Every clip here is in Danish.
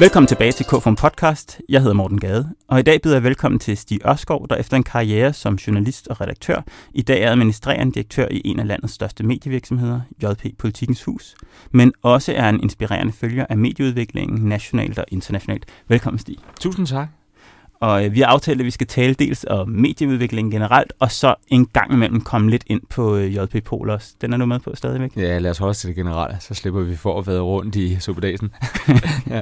Velkommen tilbage til KFUM Podcast. Jeg hedder Morten Gade, og i dag byder jeg velkommen til Stig Ørskov, der efter en karriere som journalist og redaktør, i dag er administrerende direktør i en af landets største medievirksomheder, JP Politikens Hus, men også er en inspirerende følger af medieudviklingen nationalt og internationalt. Velkommen Stig. Tusind tak. Og øh, vi har aftalt, at vi skal tale dels om medieudviklingen generelt, og så en gang imellem komme lidt ind på øh, JP Polos. Den er du med på stadigvæk? Ja, lad os holde til det generelle, så slipper vi for at være rundt i superdagen. ja.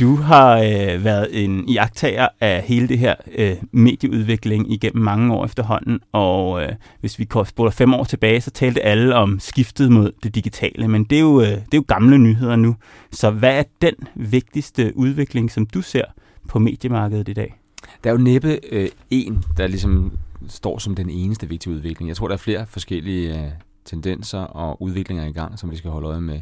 Du har øh, været en iagtager af hele det her øh, medieudvikling igennem mange år efterhånden, og øh, hvis vi spoler fem år tilbage, så talte alle om skiftet mod det digitale, men det er, jo, øh, det er jo gamle nyheder nu. Så hvad er den vigtigste udvikling, som du ser på mediemarkedet i dag? Der er jo næppe øh, en, der ligesom står som den eneste vigtige udvikling. Jeg tror, der er flere forskellige øh, tendenser og udviklinger i gang, som vi skal holde øje med.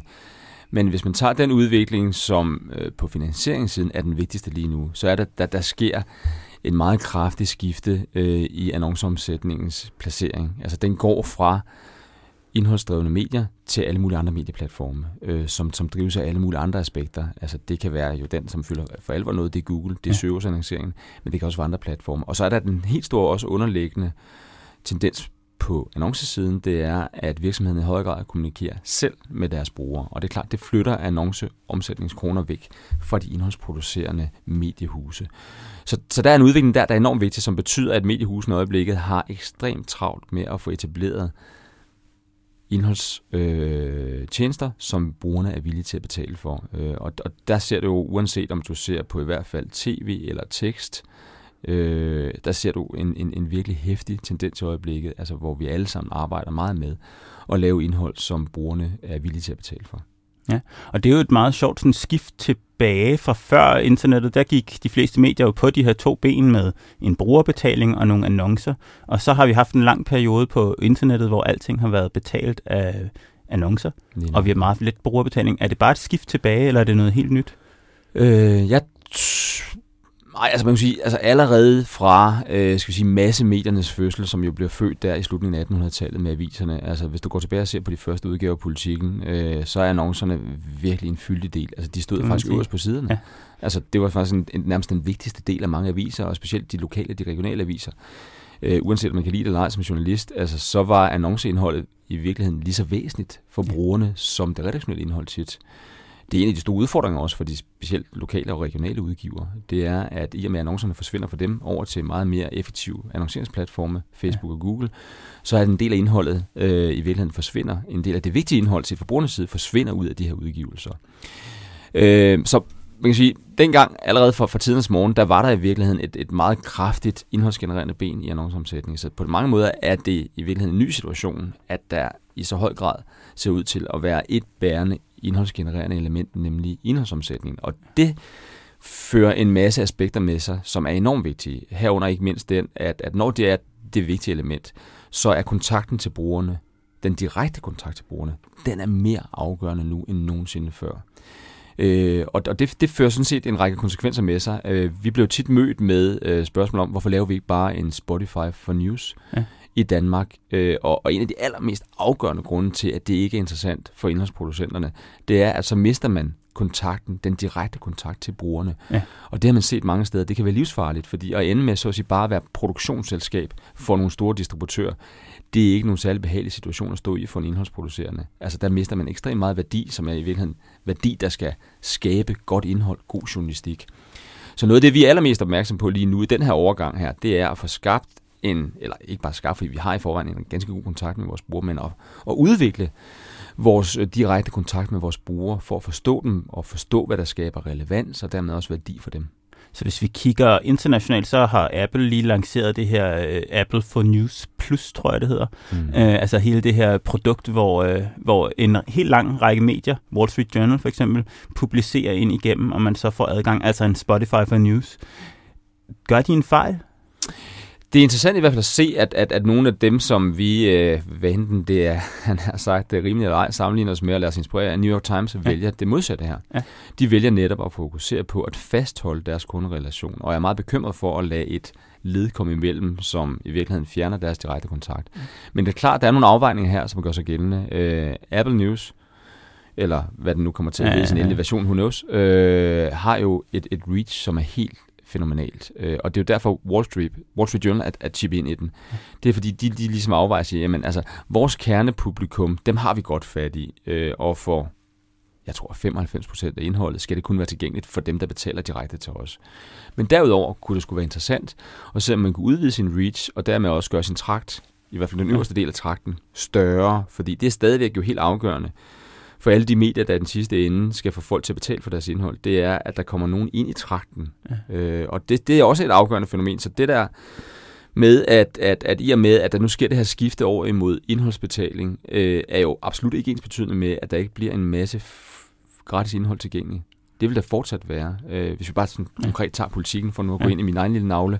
Men hvis man tager den udvikling, som øh, på finansieringssiden er den vigtigste lige nu, så er der, der, der sker en meget kraftig skifte øh, i annonceomsætningens placering. Altså den går fra indholdsdrevne medier til alle mulige andre medieplatforme, øh, som, som drives af alle mulige andre aspekter. Altså det kan være jo den, som fylder for alvor noget, det er Google, det er ja. søgeordannonceringen, men det kan også være andre platforme. Og så er der den helt store også underliggende tendens på annoncesiden, det er, at virksomheden i højere grad kommunikerer selv med deres brugere. Og det er klart, det flytter annonceomsætningskroner væk fra de indholdsproducerende mediehuse. Så, så der er en udvikling der, der er enormt vigtig, som betyder, at mediehusene i øjeblikket har ekstremt travlt med at få etableret indholdstjenester, øh, som brugerne er villige til at betale for. Øh, og, og der ser du jo, uanset om du ser på i hvert fald tv eller tekst, øh, der ser du en, en, en virkelig hæftig tendens i øjeblikket, altså hvor vi alle sammen arbejder meget med at lave indhold, som brugerne er villige til at betale for. Ja, og det er jo et meget sjovt sådan, skift til tilbage fra før internettet. Der gik de fleste medier jo på de her to ben med en brugerbetaling og nogle annoncer. Og så har vi haft en lang periode på internettet, hvor alting har været betalt af annoncer. Ja. Og vi har meget lidt brugerbetaling. Er det bare et skift tilbage, eller er det noget helt nyt? Øh, jeg Nej, altså man kan sige, altså allerede fra øh, skal vi sige, massemediernes fødsel, som jo blev født der i slutningen af 1800-tallet med aviserne, altså hvis du går tilbage og ser på de første udgaver af politikken, øh, så er annoncerne virkelig en fyldig del. Altså de stod faktisk øverst på siderne. Ja. Altså det var faktisk en, en, nærmest den vigtigste del af mange aviser, og specielt de lokale, de regionale aviser. Øh, uanset om man kan lide det eller ej som journalist, altså så var annonceindholdet i virkeligheden lige så væsentligt for brugerne, som det redaktionelle indhold tit det er en af de store udfordringer også for de specielt lokale og regionale udgiver. Det er, at i og med at annoncerne forsvinder fra dem over til meget mere effektive annonceringsplatforme, Facebook ja. og Google, så er en del af indholdet øh, i virkeligheden forsvinder. En del af det vigtige indhold til forbrugernes side forsvinder ud af de her udgivelser. Øh, så man kan sige, dengang, allerede for, for tidens morgen, der var der i virkeligheden et, et meget kraftigt indholdsgenererende ben i annonceomsætning. Så på mange måder er det i virkeligheden en ny situation, at der i så høj grad ser ud til at være et bærende indholdsgenererende element, nemlig indholdsomsætningen. Og det fører en masse aspekter med sig, som er enormt vigtige. Herunder ikke mindst den, at, at når det er det vigtige element, så er kontakten til brugerne, den direkte kontakt til brugerne, den er mere afgørende nu end nogensinde før. Øh, og og det, det fører sådan set en række konsekvenser med sig. Øh, vi blev tit mødt med øh, spørgsmål om, hvorfor laver vi ikke bare en Spotify for News? Ja i Danmark. Øh, og, og en af de allermest afgørende grunde til, at det ikke er interessant for indholdsproducenterne, det er, at så mister man kontakten, den direkte kontakt til brugerne. Ja. Og det har man set mange steder. Det kan være livsfarligt, fordi at ende med så at sige, bare at være produktionsselskab for nogle store distributører, det er ikke nogen særlig behagelig situation at stå i for en indholdsproducerende. Altså der mister man ekstremt meget værdi, som er i virkeligheden værdi, der skal skabe godt indhold, god journalistik. Så noget af det, vi er allermest opmærksom på lige nu i den her overgang her, det er at få skabt en, eller ikke bare skaffe, vi har i forvejen en ganske god kontakt med vores brugere, men at, at udvikle vores øh, direkte kontakt med vores brugere for at forstå dem og forstå, hvad der skaber relevans og dermed også værdi for dem. Så hvis vi kigger internationalt, så har Apple lige lanceret det her uh, Apple for News Plus, tror jeg det hedder. Mm. Uh, altså hele det her produkt, hvor, uh, hvor en helt lang række medier, Wall Street Journal for eksempel, publicerer ind igennem, og man så får adgang, altså en Spotify for News. Gør de en fejl? Det er interessant i hvert fald at se, at, at, at nogle af dem, som vi, øh, hvad enten det er, han har sagt, det er rimeligt eller ej, sammenligner os med at lade os inspirere, at New York Times ja. vælger det modsatte her. Ja. De vælger netop at fokusere på at fastholde deres kunderelation, og jeg er meget bekymret for at lade et led komme imellem, som i virkeligheden fjerner deres direkte kontakt. Mm. Men det er klart, der er nogle afvejninger her, som gør sig gældende. Øh, Apple News eller hvad den nu kommer til at hedde, ja, ja, ja. sin endelige version, who knows, øh, har jo et, et reach, som er helt fænomenalt. Øh, og det er jo derfor Wall Street, Wall Street Journal at, at chippe ind i den. Det er fordi, de, de ligesom afvejer sig, jamen altså, vores kernepublikum, dem har vi godt fat i, øh, og for jeg tror 95 procent af indholdet, skal det kun være tilgængeligt for dem, der betaler direkte til os. Men derudover kunne det skulle være interessant at se, om man kunne udvide sin reach, og dermed også gøre sin trakt, i hvert fald den øverste del af trakten, større, fordi det er stadigvæk jo helt afgørende for alle de medier, der den sidste ende skal få folk til at betale for deres indhold, det er, at der kommer nogen ind i trakten. Ja. Øh, og det, det er også et afgørende fænomen. Så det der med, at, at, at i og med, at der nu sker det her skifte over imod indholdsbetaling, øh, er jo absolut ikke ens betydende med, at der ikke bliver en masse gratis indhold tilgængelig. Det vil der fortsat være, øh, hvis vi bare sådan konkret tager politikken, for nu at gå ja. ind i min egen lille navle.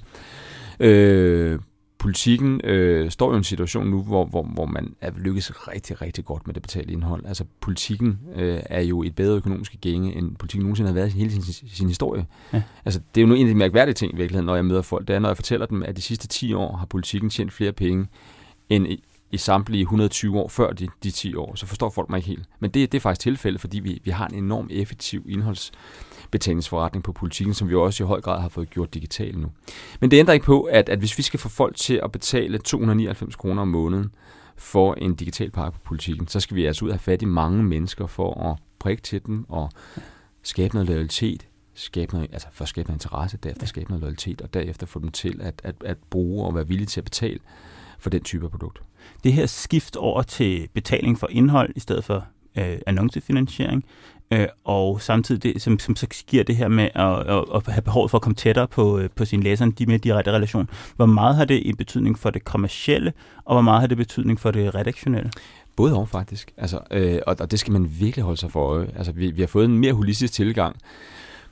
Øh, politikken øh, står jo i en situation nu, hvor, hvor, hvor man er lykkes rigtig, rigtig godt med det betalte indhold. Altså politikken øh, er jo et bedre økonomisk gænge, end politikken nogensinde har været i hele sin, sin historie. Ja. Altså det er jo en af de mærkværdige ting i virkeligheden, når jeg møder folk, det er, når jeg fortæller dem, at de sidste 10 år har politikken tjent flere penge end i, samtlige 120 år før de, de 10 år. Så forstår folk mig ikke helt. Men det, det er faktisk tilfældet, fordi vi, vi har en enorm effektiv indholds betalingsforretning på politikken, som vi også i høj grad har fået gjort digital nu. Men det ændrer ikke på, at, at hvis vi skal få folk til at betale 299 kroner om måneden for en digital pakke på politikken, så skal vi altså ud af fat i mange mennesker for at prikke til dem og skabe noget loyalitet, skabe noget, altså først skabe noget interesse, derefter skabe noget loyalitet, og derefter få dem til at, at, at bruge og være villige til at betale for den type af produkt. Det her skift over til betaling for indhold i stedet for øh, annoncefinansiering, øh, og samtidig det, som, som så giver det her med at, at, at have behov for at komme tættere på, øh, på sine læsere, de med direkte relation. Hvor meget har det i betydning for det kommercielle, og hvor meget har det betydning for det redaktionelle? Både og faktisk, altså, øh, og, og det skal man virkelig holde sig for øje. Altså, vi, vi har fået en mere holistisk tilgang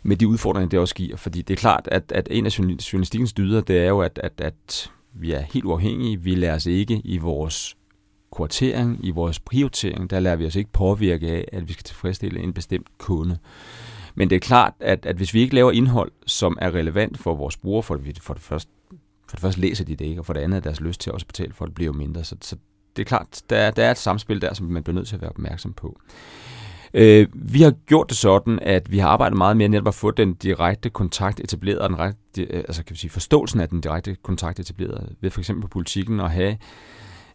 med de udfordringer, det også giver, fordi det er klart, at, at en af journalistikkens dyder, det er jo, at, at, at vi er helt uafhængige, vi lader os ikke i vores kvartering, i vores prioritering, der lader vi os ikke påvirke af, at vi skal tilfredsstille en bestemt kunde. Men det er klart, at, at hvis vi ikke laver indhold, som er relevant for vores brugere, for, for, det første, for det første læser de det ikke, og for det andet er deres lyst til også at betale for det bliver jo mindre. Så, så det er klart, der, der er et samspil der, som man bliver nødt til at være opmærksom på. Øh, vi har gjort det sådan, at vi har arbejdet meget mere netop at få den direkte kontakt etableret, og den ret, altså kan vi sige, forståelsen af den direkte kontakt etableret, ved for eksempel på politikken at have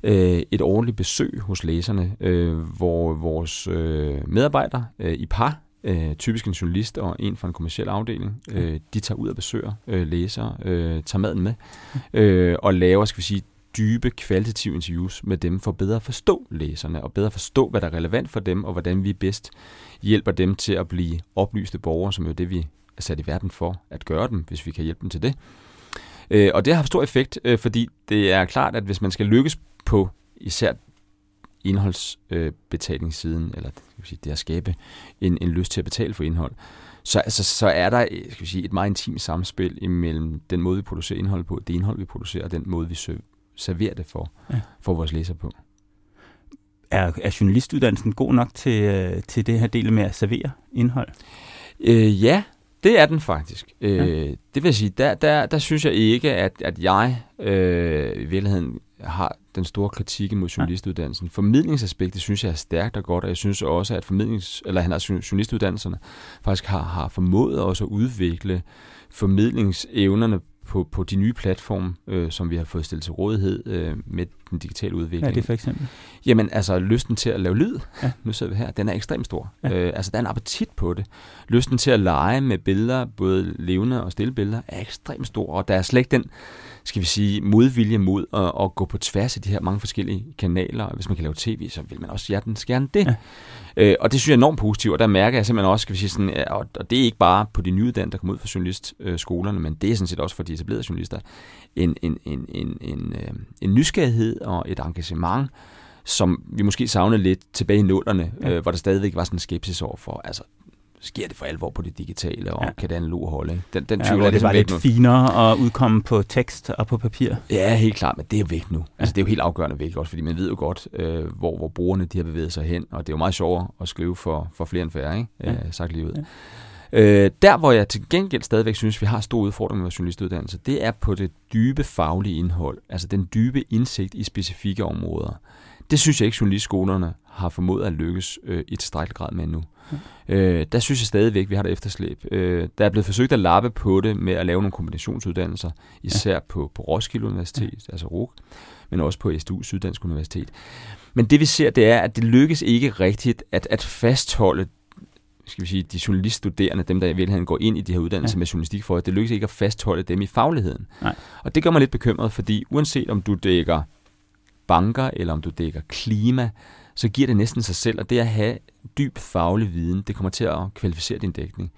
øh, et ordentligt besøg hos læserne, øh, hvor vores øh, medarbejdere øh, i par, øh, typisk en journalist og en fra en kommersiel afdeling, øh, de tager ud og besøger øh, læsere, øh, tager maden med, øh, og laver, skal vi sige, dybe, kvalitative interviews med dem, for bedre at forstå læserne, og bedre forstå, hvad der er relevant for dem, og hvordan vi bedst hjælper dem til at blive oplyste borgere, som er det, vi er sat i verden for at gøre dem, hvis vi kan hjælpe dem til det. Øh, og det har haft stor effekt, øh, fordi det er klart, at hvis man skal lykkes på især indholdsbetalingssiden, øh, eller skal vi sige, det at skabe en, en lyst til at betale for indhold, så, altså, så er der skal vi sige, et meget intimt samspil imellem den måde, vi producerer indhold på, det indhold, vi producerer, og den måde, vi serverer det for, ja. for vores læser på. Er, er journalistuddannelsen god nok til, øh, til det her del med at servere indhold? Øh, ja, det er den faktisk. Øh, ja. Det vil sige, der, der, der synes jeg ikke, at, at jeg øh, i virkeligheden har den store kritik mod journalistuddannelsen. Formidlingsaspektet synes jeg er stærkt og godt, og jeg synes også, at formidlings, eller han har journalistuddannelserne faktisk har, har formået også at udvikle formidlingsevnerne på, på de nye platforme, øh, som vi har fået stillet til rådighed øh, med den digitale udvikling. Er det for eksempel? Jamen altså, lysten til at lave lyd, ja. nu sidder vi her, den er ekstremt stor. Ja. Øh, altså, der er en appetit på det. Lysten til at lege med billeder, både levende og stille billeder, er ekstremt stor, og der er slet ikke den skal vi sige, modvilje mod at, at gå på tværs af de her mange forskellige kanaler. Hvis man kan lave tv, så vil man også hjertens gerne det. Ja. Øh, og det synes jeg er enormt positivt, og der mærker jeg simpelthen også, skal vi sige sådan, og, og det er ikke bare på de nye uddannede, der kommer ud fra journalistskolerne, men det er sådan set også for de etablerede journalister, en, en, en, en, en, øh, en nysgerrighed og et engagement, som vi måske savnede lidt tilbage i nullerne, ja. øh, hvor der stadigvæk var sådan en skepsis over for, altså sker det for alvor på det digitale, og ja. kan det analoge holde? Ikke? Den, den ja, hvor det var lidt nu. finere at udkomme på tekst og på papir. Ja, helt klart, men det er væk nu. Ja. Altså, det er jo helt afgørende væk også, fordi man ved jo godt, øh, hvor, hvor brugerne de har bevæget sig hen, og det er jo meget sjovere at skrive for, for flere end færre, ikke? Ja. Øh, sagt lige ud. Ja. Øh, der, hvor jeg til gengæld stadigvæk synes, vi har stor udfordring med journalistuddannelse, det er på det dybe faglige indhold, altså den dybe indsigt i specifikke områder. Det synes jeg ikke, journalistskolerne har formået at lykkes øh, i tilstrækkelig grad med endnu. Mm. Øh, der synes jeg stadigvæk, vi har det efterslæb. Øh, der er blevet forsøgt at lappe på det med at lave nogle kombinationsuddannelser, især ja. på, på Roskilde Universitet, ja. altså RUG, men også på SDU, Syddansk Universitet. Men det vi ser, det er, at det lykkes ikke rigtigt at, at fastholde skal vi sige, de journaliststuderende, dem der i virkeligheden går ind i de her uddannelser ja. med journalistik for, at det lykkes ikke at fastholde dem i fagligheden. Nej. Og det gør mig lidt bekymret, fordi uanset om du dækker banker, eller om du dækker klima, så giver det næsten sig selv, og det at have dyb faglig viden, det kommer til at kvalificere din dækning.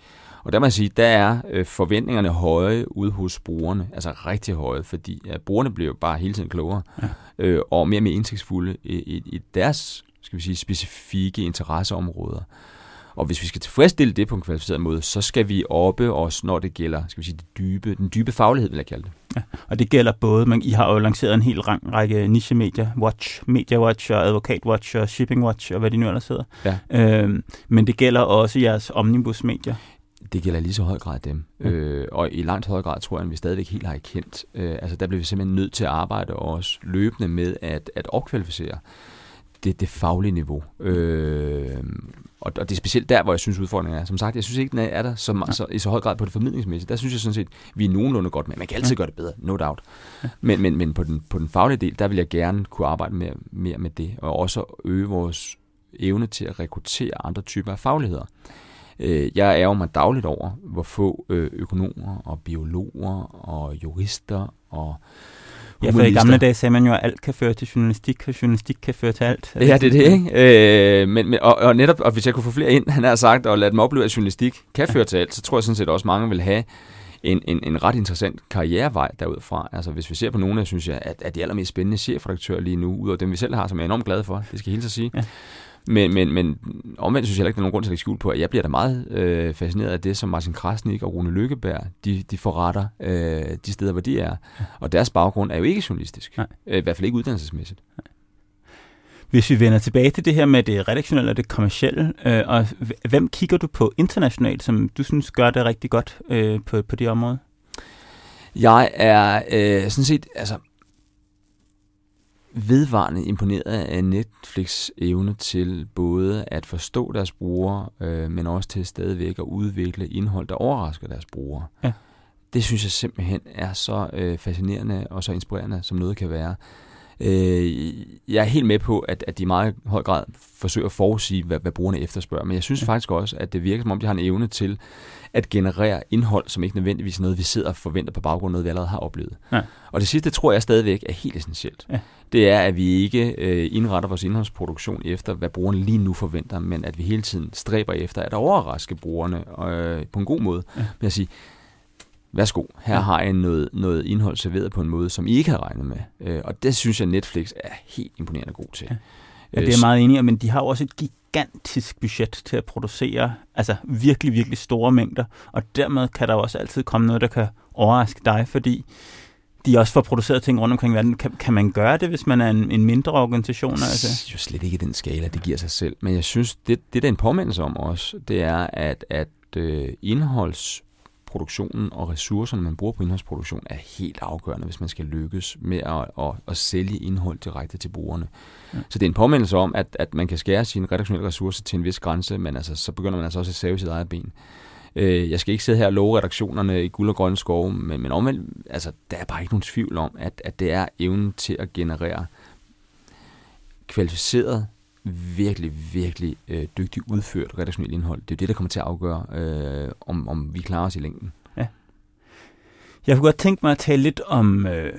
Og der må jeg sige, der er øh, forventningerne høje ude hos brugerne, altså rigtig høje, fordi ja, brugerne bliver jo bare hele tiden klogere, ja. øh, og mere og mere indsigtsfulde i, i, i deres skal vi sige, specifikke interesseområder. Og hvis vi skal tilfredsstille det på en kvalificeret måde, så skal vi oppe os, når det gælder skal vi sige, det dybe, den dybe faglighed, vil jeg kalde det. Ja, og det gælder både, men I har jo lanceret en hel rang, række niche-medier, Watch, Media Watch og Advocate Watch og Shipping Watch og hvad de nu ellers hedder. Ja. Øhm, men det gælder også jeres omnibus-medier. Det gælder lige så høj grad dem. Ja. Øh, og i langt højere grad tror jeg, at vi stadigvæk helt har erkendt. Øh, altså der bliver vi simpelthen nødt til at arbejde også løbende med at, at opkvalificere det, det faglige niveau. Øh, og, og det er specielt der, hvor jeg synes udfordringen er. Som sagt, jeg synes ikke, den er der så, så, i så høj grad på det formidlingsmæssige. Der synes jeg sådan set, vi er nogenlunde godt med. Man kan altid gøre det bedre, no doubt. Men, men, men på, den, på den faglige del, der vil jeg gerne kunne arbejde mere, mere med det, og også øge vores evne til at rekruttere andre typer af fagligheder. Øh, jeg ærger mig dagligt over, hvor få øh, økonomer og biologer og jurister og Ja, for i gamle dage sagde man jo, at alt kan føre til journalistik, og journalistik kan føre til alt. Ja, det er det, ikke? Øh, men, men, og, og netop, og hvis jeg kunne få flere ind, han har sagt, og lade dem opleve, at journalistik kan føre til alt, så tror jeg sådan set også, mange vil have en, en, en ret interessant karrierevej derudfra. Altså hvis vi ser på nogle af, synes jeg, at, at de allermest spændende chefredaktører lige nu, ud af dem vi selv har, som jeg er enormt glad for, det skal jeg helt sige, ja. Men, men, men omvendt synes jeg ikke, der er nogen grund til at lægge skjul på, at jeg bliver da meget øh, fascineret af det, som Martin Krasnik og Rune Lykkeberg, de, de forretter øh, de steder, hvor de er. Og deres baggrund er jo ikke journalistisk. Nej. Øh, I hvert fald ikke uddannelsesmæssigt. Nej. Hvis vi vender tilbage til det her med det redaktionelle og det kommercielle, øh, og hvem kigger du på internationalt, som du synes gør det rigtig godt øh, på, på det område? Jeg er øh, sådan set, altså vedvarende imponeret af Netflix evne til både at forstå deres brugere, øh, men også til stadigvæk at udvikle indhold, der overrasker deres brugere. Ja. Det synes jeg simpelthen er så øh, fascinerende og så inspirerende, som noget kan være. Øh, jeg er helt med på, at, at de i meget høj grad forsøger at forudsige, hvad, hvad brugerne efterspørger, men jeg synes faktisk også, at det virker som om, de har en evne til at generere indhold, som ikke nødvendigvis er noget, vi sidder og forventer på baggrund af noget, vi allerede har oplevet. Ja. Og det sidste tror jeg stadigvæk er helt essentielt. Ja. Det er, at vi ikke øh, indretter vores indholdsproduktion efter, hvad brugerne lige nu forventer, men at vi hele tiden stræber efter at overraske brugerne øh, på en god måde. Ja. Men at sige, værsgo, her ja. har jeg noget, noget indhold serveret på en måde, som I ikke har regnet med. Øh, og det synes jeg, Netflix er helt imponerende god til. Ja. Ja, det er meget enig men de har jo også et gigantisk budget til at producere altså virkelig, virkelig store mængder, og dermed kan der også altid komme noget, der kan overraske dig, fordi de også får produceret ting rundt omkring i verden. Kan, kan man gøre det, hvis man er en, en mindre organisation? Altså? Jo slet ikke den skala, det giver sig selv. Men jeg synes, det, det der er en påmindelse om også, det er, at, at øh, indholds produktionen og ressourcerne, man bruger på indholdsproduktion, er helt afgørende, hvis man skal lykkes med at, at, at sælge indhold direkte til brugerne. Ja. Så det er en påmindelse om, at, at man kan skære sine redaktionelle ressourcer til en vis grænse, men altså, så begynder man altså også at save sit eget ben. Øh, jeg skal ikke sidde her og love redaktionerne i guld og grønne skove, men, men omvendt, altså, der er bare ikke nogen tvivl om, at, at det er evnen til at generere kvalificeret virkelig, virkelig øh, dygtigt udført redaktionelt indhold. Det er det, der kommer til at afgøre, øh, om, om vi klarer os i længden. Ja. Jeg kunne godt tænke mig at tale lidt om øh,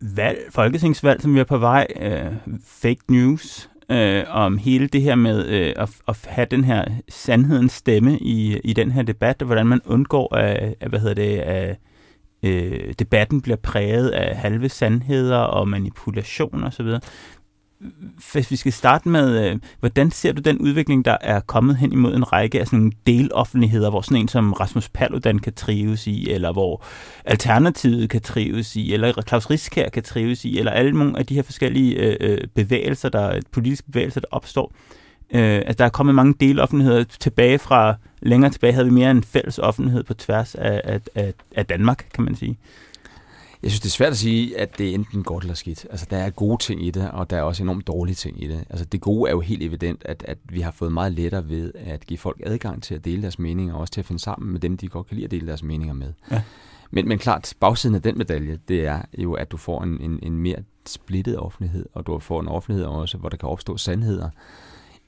valg, folketingsvalg, som vi er på vej, øh, fake news, øh, om hele det her med øh, at, at have den her sandhedens stemme i, i den her debat, og hvordan man undgår, at, at hvad hedder det, at øh, debatten bliver præget af halve sandheder og manipulation osv hvis vi skal starte med, øh, hvordan ser du den udvikling, der er kommet hen imod en række af sådan nogle deloffentligheder, hvor sådan en som Rasmus Paludan kan trives i, eller hvor Alternativet kan trives i, eller Claus Riskær kan trives i, eller alle nogle af de her forskellige øh, øh bevægelser, der politiske bevægelser, der opstår. Øh, altså, der er kommet mange deloffentligheder tilbage fra, længere tilbage havde vi mere en fælles offentlighed på tværs af, af, af, af Danmark, kan man sige. Jeg synes, det er svært at sige, at det er enten godt eller skidt. Altså, der er gode ting i det, og der er også enormt dårlige ting i det. Altså, det gode er jo helt evident, at, at vi har fået meget lettere ved at give folk adgang til at dele deres meninger, og også til at finde sammen med dem, de godt kan lide at dele deres meninger med. Ja. Men, men klart, bagsiden af den medalje, det er jo, at du får en, en, en mere splittet offentlighed, og du får en offentlighed også, hvor der kan opstå sandheder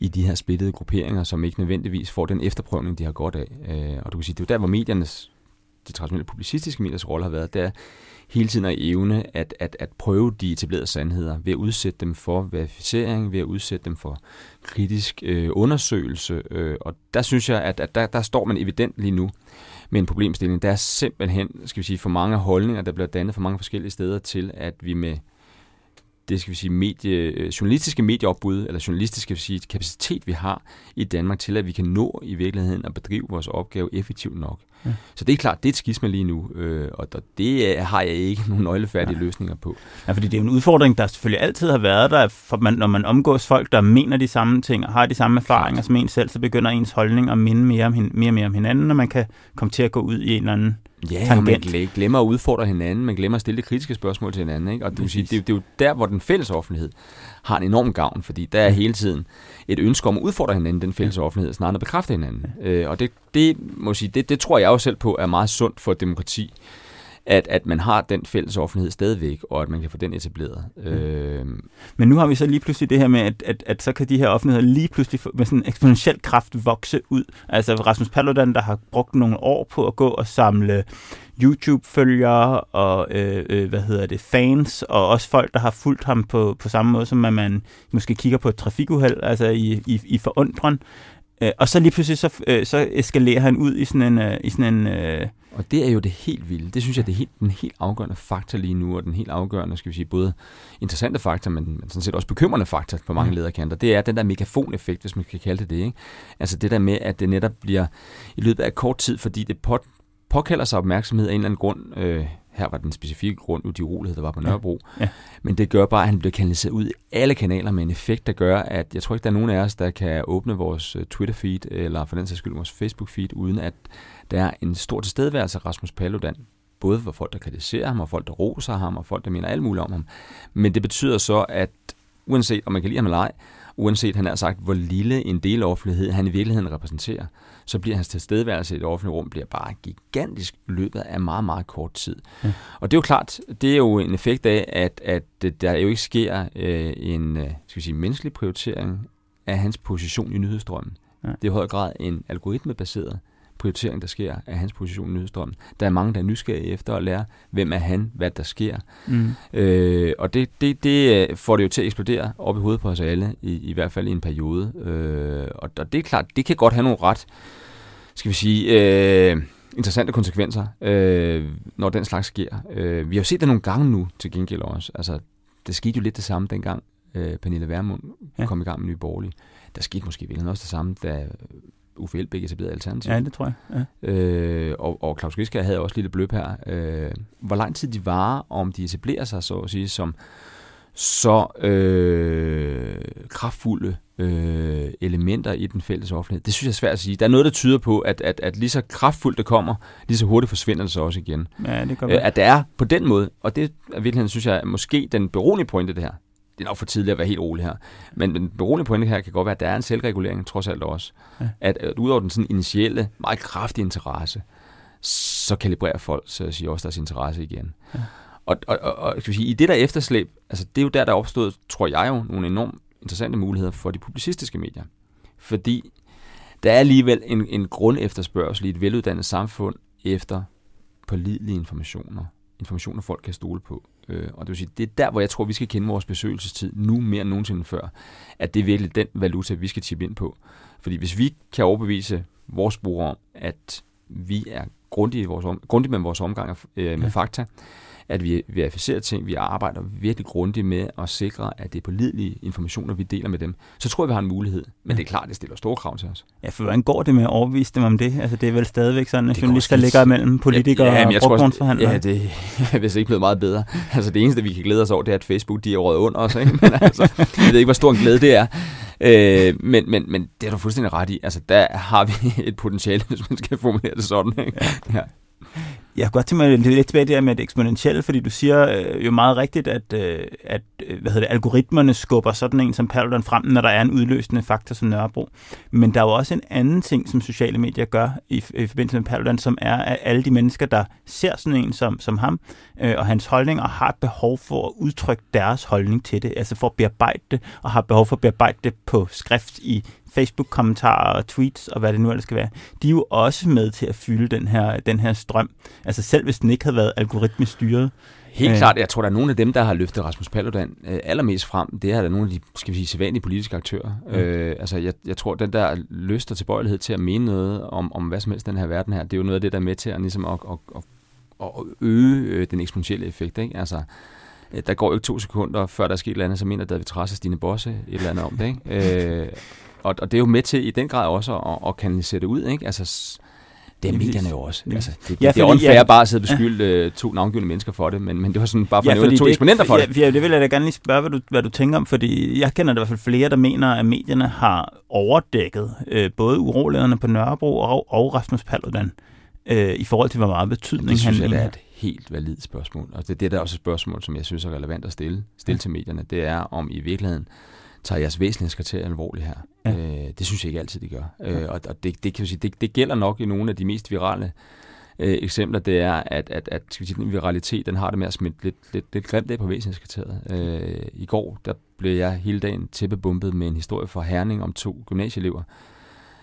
i de her splittede grupperinger, som ikke nødvendigvis får den efterprøvning, de har godt af. Øh, og du kan sige, det er jo der, hvor mediernes, de traditionelle publicistiske mediers rolle har været, det er hele tiden at evne at, at, at prøve de etablerede sandheder ved at udsætte dem for verificering, ved at udsætte dem for kritisk øh, undersøgelse. Øh, og der synes jeg, at, at der, der står man evident lige nu med en problemstilling. Der er simpelthen, skal vi sige, for mange holdninger, der bliver dannet for mange forskellige steder til, at vi med det skal vi sige, medie, øh, journalistiske medieopbud, eller journalistiske vi sige, kapacitet, vi har i Danmark til, at vi kan nå i virkeligheden at bedrive vores opgave effektivt nok. Ja. Så det er klart, det er et skisma lige nu, øh, og det har jeg ikke nogen nøglefærdige ja. løsninger på. Ja, fordi det er en udfordring, der selvfølgelig altid har været der, for man, når man omgås folk, der mener de samme ting og har de samme erfaringer som en selv, så begynder ens holdning at minde mere, om, mere og mere om hinanden, og man kan komme til at gå ud i en eller anden Ja, tangent. man glemmer at udfordre hinanden, man glemmer at stille det kritiske spørgsmål til hinanden. Ikke? Og du sige, det, det er jo der, hvor den fælles offentlighed har en enorm gavn, fordi der er hele tiden et ønske om at udfordre hinanden, den fælles offentlighed, snarere end at bekræfte hinanden. Øh, og det, det, må sige, det, det tror jeg jo selv på er meget sundt for et demokrati at, at man har den fælles offentlighed stadigvæk, og at man kan få den etableret. Mm. Øh. Men nu har vi så lige pludselig det her med, at, at, at så kan de her offentligheder lige pludselig med sådan en eksponentiel kraft vokse ud. Altså Rasmus Paludan, der har brugt nogle år på at gå og samle YouTube-følgere og øh, øh, hvad hedder det, fans, og også folk, der har fulgt ham på, på samme måde, som at man måske kigger på et trafikuheld, altså i, i, i forundren. Øh, og så lige pludselig så, øh, så eskalerer han ud i sådan en, øh, i sådan en øh, og det er jo det helt vilde. Det synes jeg, det er helt, den helt afgørende faktor lige nu, og den helt afgørende, skal vi sige, både interessante faktor, men, men sådan set også bekymrende faktor på mange mm. lederkanter. Det er den der megafoneffekt, hvis man kan kalde det det. Ikke? Altså det der med, at det netop bliver i løbet af kort tid, fordi det på, påkalder sig opmærksomhed af en eller anden grund. Øh, her var den specifikke grund, nu de uroligheder, der var på Nørrebro. Ja. Ja. Men det gør bare, at han bliver kanaliseret ud i alle kanaler med en effekt, der gør, at jeg tror ikke, der er nogen af os, der kan åbne vores øh, Twitter-feed, eller for den sags skyld vores Facebook-feed, uden at der er en stor tilstedeværelse af Rasmus Paludan. Både for folk, der kritiserer ham, og folk, der roser ham, og folk, der mener alt muligt om ham. Men det betyder så, at uanset om man kan lide ham eller ej, uanset han har sagt, hvor lille en del offentlighed han i virkeligheden repræsenterer, så bliver hans tilstedeværelse i det offentlige rum bliver bare gigantisk i løbet af meget, meget kort tid. Ja. Og det er jo klart, det er jo en effekt af, at, at der jo ikke sker øh, en øh, skal vi sige, menneskelig prioritering af hans position i nyhedsstrømmen. Ja. Det er i høj grad en algoritmebaseret prioritering, der sker af hans position i nyhedsstrømmen. Der er mange, der er nysgerrige efter at lære, hvem er han, hvad der sker. Mm. Øh, og det, det, det øh, får det jo til at eksplodere op i hovedet på os alle, i, i hvert fald i en periode. Øh, og, og det er klart, det kan godt have nogle ret, skal vi sige, øh, interessante konsekvenser, øh, når den slags sker. Øh, vi har jo set det nogle gange nu, til gengæld også. Altså, det skete jo lidt det samme dengang, øh, Pernille Vermund ja. kom i gang med Nye Borgerlige. Der skete måske vel også det samme, da Uffe Elbæk etablerede Alternativ. Ja, det tror jeg. Ja. Øh, og, og Claus Riske havde også lille bløb her. Øh, hvor lang tid de varer, om de etablerer sig, så at sige, som så øh, kraftfulde øh, elementer i den fælles offentlighed. Det synes jeg er svært at sige. Der er noget, der tyder på, at, at, at lige så kraftfuldt det kommer, lige så hurtigt forsvinder det så også igen. Ja, det øh, at det er på den måde, og det er virkelig, synes jeg, måske den beroligende pointe det her, det er nok for tidligt at være helt rolig her. Men den beroligende pointe her kan godt være, at der er en selvregulering trods alt også. Ja. At, at udover den sådan initielle, meget kraftige interesse, så kalibrerer folk så siger også deres interesse igen. Ja. Og, og, og, og skal vi sige, i det der efterslæb, altså det er jo der, der er opstået, tror jeg jo, nogle enormt interessante muligheder for de publicistiske medier. Fordi der er alligevel en, en grundefterspørgsel i et veluddannet samfund efter pålidelige informationer. Informationer, folk kan stole på. Øh, og det vil sige, det er der, hvor jeg tror, vi skal kende vores besøgelsestid nu mere end nogensinde før. At det er virkelig den valuta, vi skal chippe ind på. Fordi hvis vi kan overbevise vores brugere om, at vi er grundige, i vores om, grundige med vores omgang øh, med ja. fakta, at vi verificerer ting, vi arbejder virkelig grundigt med at sikre, at det er pålidelige informationer, vi deler med dem, så tror jeg, vi har en mulighed. Men ja. det er klart, det stiller store krav til os. Ja, for hvordan går det med at overbevise dem om det? Altså, det er vel stadigvæk sådan, at journalister ligger mellem politikere ja, ja, og brugtvognsforhandlere? Ja, det er vist ikke blevet meget bedre. Altså, det eneste, vi kan glæde os over, det er, at Facebook de er røget under os. Ikke? Men altså, jeg ved ikke, hvor stor en glæde det er. Øh, men, men, men det er du fuldstændig ret i. Altså, der har vi et potentiale, hvis man skal formulere det sådan. Ikke? Ja. Jeg kunne godt tænke mig lidt tilbage der med det eksponentielle, fordi du siger øh, jo meget rigtigt, at, øh, at øh, hvad hedder det, algoritmerne skubber sådan en som Paludan frem, når der er en udløsende faktor som Nørrebro. Men der er jo også en anden ting, som sociale medier gør i, i forbindelse med Paludan, som er, at alle de mennesker, der ser sådan en som, som ham, øh, og hans holdning, og har et behov for at udtrykke deres holdning til det, altså for at bearbejde det, og har behov for at bearbejde det på skrift i Facebook-kommentarer og tweets og hvad det nu ellers skal være, de er jo også med til at fylde den her, den her strøm. Altså selv hvis den ikke havde været algoritmisk styret. Helt øh. klart. Jeg tror, der er nogle af dem, der har løftet Rasmus Paludan øh, allermest frem. Det er der nogle af de, skal vi sige, sædvanlige politiske aktører. Mm. Øh, altså, jeg, jeg tror, den der lyst og tilbøjelighed til at mene noget om, om hvad som helst den her verden her, det er jo noget af det, der er med til at, ligesom at, at, at, at øge øh, den eksponentielle effekt. Ikke? Altså, øh, der går jo ikke to sekunder, før der er sket et eller andet, så mener David og Stine Bosse et eller andet om det. Ikke? Øh, og, og det er jo med til i den grad også at, at kanalisere det ud. Ikke? Altså, det er medierne jo også. Altså, det, ja, det, det er unfair ja, bare at sidde og beskylde ja. to navngivende mennesker for det, men, men det var sådan bare for ja, at nævne to det, eksponenter for ja, det. Ja, det vil jeg da gerne lige spørge, hvad du, hvad du tænker om, fordi jeg kender i hvert fald flere, der mener, at medierne har overdækket øh, både uroligerne på Nørrebro og, og Rasmus Paludan øh, i forhold til, hvor meget betydning det synes han jeg, er et helt validt spørgsmål. Og det, det er der også et spørgsmål, som jeg synes er relevant at stille, stille til medierne. Det er, om i virkeligheden tager jeres væsentlighedskriterier alvorligt her. Ja. Øh, det synes jeg ikke altid, de gør. Ja. Øh, og og det, det, kan sige, det, det gælder nok i nogle af de mest virale øh, eksempler, det er, at, at, at skal vi sige, den viralitet, den har det med at smitte lidt, lidt, lidt grimt af på væsentlighedskriteriet. Øh, I går, der blev jeg hele dagen tæppebumpet med en historie fra Herning om to gymnasieelever.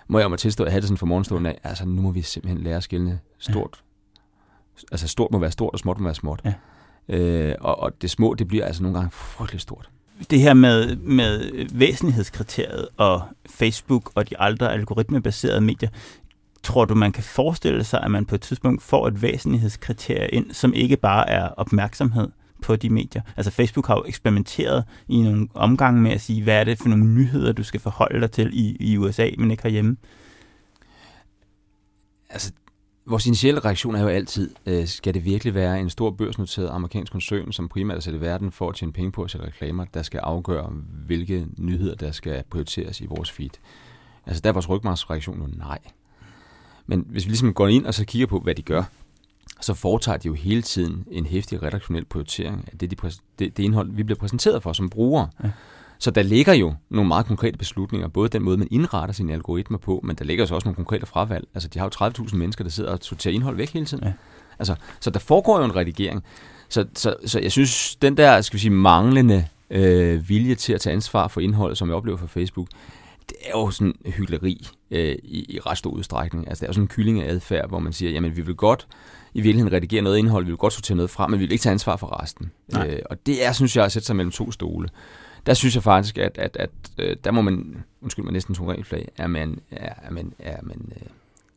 Må jeg må tilstå, at jeg havde det sådan for morgenstunden af, altså nu må vi simpelthen lære at skille stort. Ja. Altså stort må være stort, og småt må være småt. Ja. Øh, og, og det små, det bliver altså nogle gange frygteligt stort det her med, med væsentlighedskriteriet og Facebook og de andre algoritmebaserede medier, tror du, man kan forestille sig, at man på et tidspunkt får et væsentlighedskriterie ind, som ikke bare er opmærksomhed på de medier? Altså Facebook har jo eksperimenteret i nogle omgange med at sige, hvad er det for nogle nyheder, du skal forholde dig til i, i USA, men ikke herhjemme? Altså, Vores initielle reaktion er jo altid, øh, skal det virkelig være en stor børsnoteret amerikansk koncern, som primært er sat i verden for at tjene penge på at sælge reklamer, der skal afgøre, hvilke nyheder, der skal prioriteres i vores feed. Altså der er vores rygmarksreaktion jo nej. Men hvis vi ligesom går ind og så kigger på, hvad de gør, så foretager de jo hele tiden en hæftig redaktionel prioritering af det, de det, det indhold, vi bliver præsenteret for som brugere. Ja. Så der ligger jo nogle meget konkrete beslutninger, både den måde, man indretter sine algoritmer på, men der ligger så også nogle konkrete fravalg. Altså, de har jo 30.000 mennesker, der sidder og sorterer indhold væk hele tiden. Ja. Altså, så der foregår jo en redigering. Så, så, så jeg synes, den der, skal vi sige, manglende øh, vilje til at tage ansvar for indhold, som jeg oplever fra Facebook, det er jo sådan hyggeleri øh, i, i ret stor udstrækning. Altså, det er jo sådan en kylling af adfærd, hvor man siger, jamen, vi vil godt i virkeligheden redigere noget indhold, vi vil godt sortere noget frem, men vi vil ikke tage ansvar for resten. Øh, og det er, synes jeg, at sætte sig mellem to stole der synes jeg faktisk, at, at, at øh, der må man, undskyld mig næsten to flag, er man, er, man, er man øh,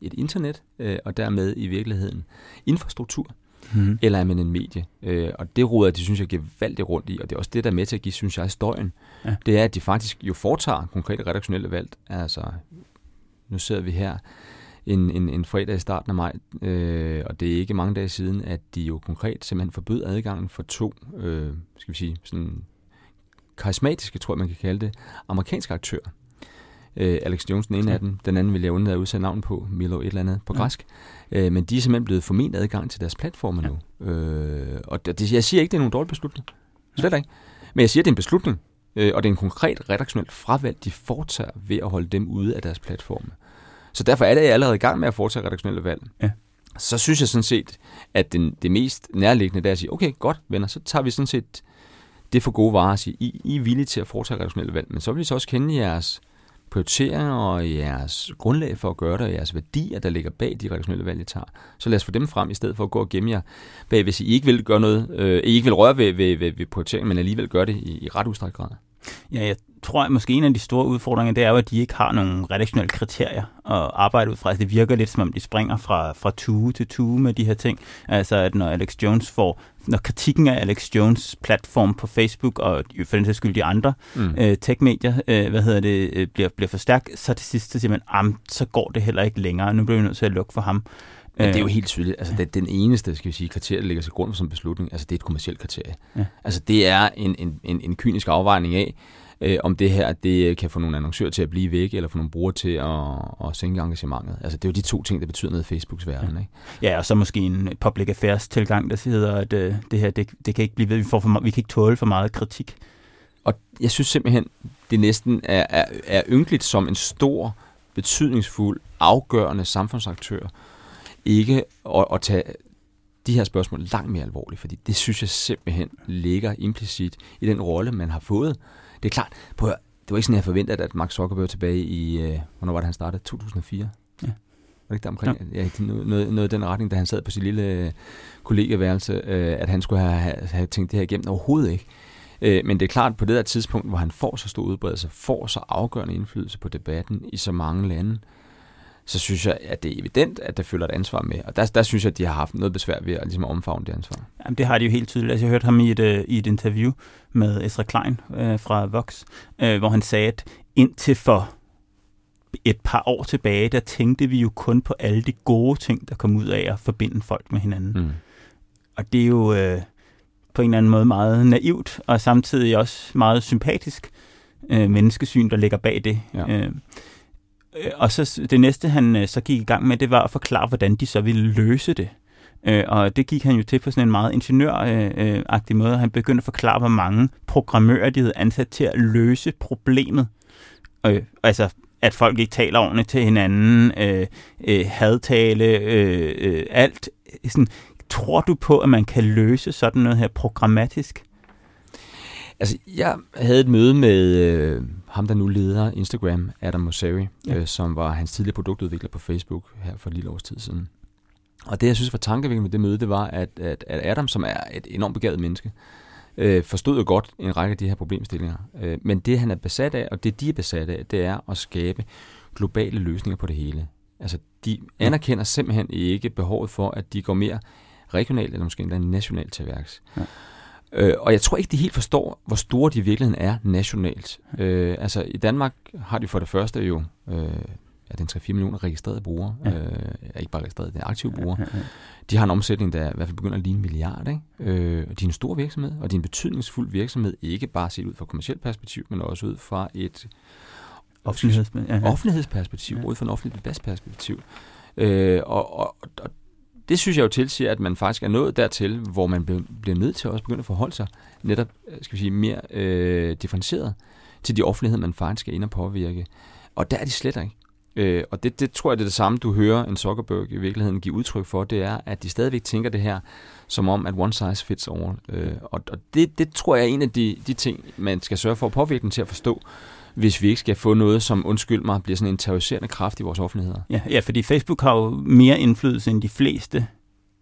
et internet, øh, og dermed i virkeligheden infrastruktur, mm. eller er man en medie? Øh, og det råder de, synes jeg, gevaldigt rundt i, og det er også det, der er med til at give, synes jeg, støjen. Ja. Det er, at de faktisk jo foretager konkrete redaktionelle valg. Altså, nu sidder vi her en, en, en fredag i starten af maj, øh, og det er ikke mange dage siden, at de jo konkret simpelthen forbød adgangen for to, øh, skal vi sige, sådan karismatiske, tror jeg, man kan kalde det, amerikanske aktører. Øh, Alex Jones, den ene ja. af dem, den anden vil jeg undlade at udsætte navn på, Milo et eller andet på ja. græsk. Øh, men de er simpelthen blevet forment adgang til deres platformer ja. nu. Øh, og det, jeg siger ikke, det er nogen dårlig beslutning. Slet ikke. Men jeg siger, det er en beslutning, øh, og det er en konkret redaktionelt fravalg, de foretager ved at holde dem ude af deres platforme. Så derfor er det allerede i gang med at foretage redaktionelle valg. Ja. Så synes jeg sådan set, at den, det mest nærliggende er at sige, okay, godt venner, så tager vi sådan set det for gode varer at sige, I, I er villige til at foretage redaktionelle valg, men så vil vi så også kende jeres prioriteringer og jeres grundlag for at gøre det, og jeres værdier, der ligger bag de redaktionelle valg, I tager. Så lad os få dem frem, i stedet for at gå og gemme jer bag, hvis I ikke vil gøre noget, øh, I ikke vil røre ved, ved, ved, ved prioriteringen, men alligevel gør det i, i ret udstrækket grad. Ja, jeg tror, at måske en af de store udfordringer, det er jo, at de ikke har nogen redaktionelle kriterier at arbejde ud fra. Altså, det virker lidt, som om de springer fra, fra tue til tue med de her ting. Altså, at når Alex Jones får, når kritikken af Alex Jones platform på Facebook, og for den sags skyld de andre mm. øh, tech-medier, øh, hvad hedder det, øh, bliver, bliver for stærk, så til sidst så siger man, så går det heller ikke længere. Nu bliver vi nødt til at lukke for ham. Men det er jo helt tydeligt. Altså, det, den eneste skal vi sige, kriterie, der ligger til grund for sådan en beslutning, altså, det er et kommersielt kriterie. Ja. Altså, det er en, en, en, en kynisk afvejning af, øh, om det her det kan få nogle annoncører til at blive væk, eller få nogle brugere til at, at sænke engagementet. Altså, det er jo de to ting, der betyder noget i Facebooks verden. Ja. Ikke? Ja, og så måske en public affairs tilgang, der siger, at øh, det her, det, det kan ikke blive ved, vi, får for, vi kan ikke tåle for meget kritik. Og jeg synes simpelthen, det næsten er, er, er ynkeligt som en stor, betydningsfuld, afgørende samfundsaktør, ikke at, at tage de her spørgsmål langt mere alvorligt, fordi det synes jeg simpelthen ligger implicit i den rolle, man har fået. Det er klart, på, det var ikke sådan, jeg forventede, at Mark Zuckerberg tilbage i, øh, hvornår var det, han startede? 2004? Ja. Var det ikke der omkring? Ja. ja noget, noget, noget i den retning, da han sad på sit lille øh, kollegeværelse, øh, at han skulle have, have tænkt det her igennem. Overhovedet ikke. Øh, men det er klart, på det der tidspunkt, hvor han får så stor udbredelse, får så afgørende indflydelse på debatten i så mange lande, så synes jeg, at det er evident, at der følger et ansvar med. Og der, der synes jeg, at de har haft noget besvær ved at ligesom omfavne det ansvar. Jamen, det har de jo helt tydeligt. Altså, jeg hørte ham i et, uh, i et interview med Esra Klein uh, fra Vox, uh, hvor han sagde, at indtil for et par år tilbage, der tænkte vi jo kun på alle de gode ting, der kom ud af at forbinde folk med hinanden. Mm. Og det er jo uh, på en eller anden måde meget naivt, og samtidig også meget sympatisk uh, menneskesyn, der ligger bag det. Ja. Øh, Øh, og så det næste, han øh, så gik i gang med, det var at forklare, hvordan de så ville løse det. Øh, og det gik han jo til på sådan en meget ingeniøragtig øh, måde. Han begyndte at forklare, hvor mange programmører de havde ansat til at løse problemet. Øh, altså, at folk ikke taler ordentligt til hinanden, øh, øh, hadtale, øh, øh, alt. Sådan, tror du på, at man kan løse sådan noget her programmatisk? Altså, jeg havde et møde med øh, ham, der nu leder Instagram, Adam Mosseri, ja. øh, som var hans tidligere produktudvikler på Facebook her for et lille års tid siden. Og det, jeg synes var tankevækkende med det møde, det var, at, at, at Adam, som er et enormt begavet menneske, øh, forstod jo godt en række af de her problemstillinger. Øh, men det, han er besat af, og det, de er besat af, det er at skabe globale løsninger på det hele. Altså, de anerkender simpelthen ikke behovet for, at de går mere regionalt, eller måske endda nationalt til værks. Ja. Øh, og jeg tror ikke, de helt forstår, hvor store de i virkeligheden er nationalt. Øh, altså i Danmark har de for det første jo øh, ja, den 3-4 millioner registrerede brugere. Ja. Øh, ikke bare registrerede, det er aktive brugere. Ja, ja, ja. De har en omsætning, der i hvert fald begynder at ligne en milliard. Ikke? Øh, de er en stor virksomhed, og de er en betydningsfuld virksomhed, ikke bare set ud fra et kommersielt perspektiv, men også ud fra et Offentligheds, ja, ja. offentlighedsperspektiv, ja. ud fra en offentlig debatsperspektiv. Øh, og, og, og det synes jeg jo tilsiger, at man faktisk er nået dertil, hvor man bliver nødt til at også begynde at forholde sig netop, øh, skal vi sige, mere øh, differentieret til de offentligheder, man faktisk skal ind og påvirke. Og der er de slet ikke. Øh, og det, det tror jeg, det er det samme, du hører en Zuckerberg i virkeligheden give udtryk for, det er, at de stadigvæk tænker det her som om, at one size fits all. Øh, og og det, det tror jeg er en af de, de ting, man skal sørge for at påvirke dem til at forstå, hvis vi ikke skal få noget, som, undskyld mig, bliver sådan en terroriserende kraft i vores offentligheder. Ja, ja fordi Facebook har jo mere indflydelse end de fleste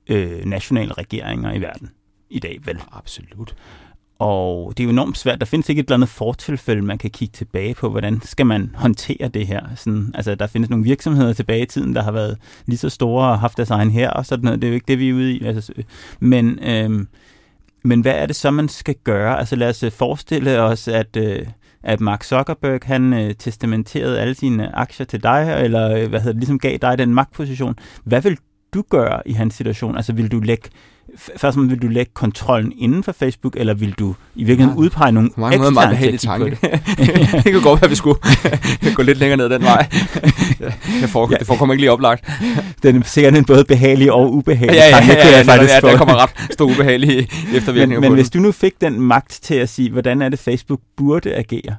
øh, nationale regeringer i verden i dag, vel? Absolut. Og det er jo enormt svært. Der findes ikke et eller andet fortilfælde, man kan kigge tilbage på. Hvordan skal man håndtere det her? Sådan, altså, der findes nogle virksomheder tilbage i tiden, der har været lige så store og haft deres egen her og sådan noget. Det er jo ikke det, vi er ude i. Altså, men, øhm, men hvad er det så, man skal gøre? Altså lad os øh, forestille os, at... Øh, at Mark Zuckerberg han øh, testamenterede alle sine aktier til dig, eller øh, hvad hedder det, ligesom gav dig den magtposition. Hvad vil du gøre i hans situation? Altså vil du lægge først vil du lægge kontrollen inden for Facebook, eller vil du i virkeligheden ja, udpege nogle mange eksterne meget tanke. Det. kan godt være, at vi skulle gå lidt længere ned den vej. Det, forekommer, ja. det forekommer ikke lige oplagt. Den er sikkert en både behagelig og ubehagelig ja, ja, tanke, ja, ja, ja, faktisk ja, der kommer ret stor ubehagelig eftervirkninger Men, men hvis du nu fik den magt til at sige, hvordan er det Facebook burde agere,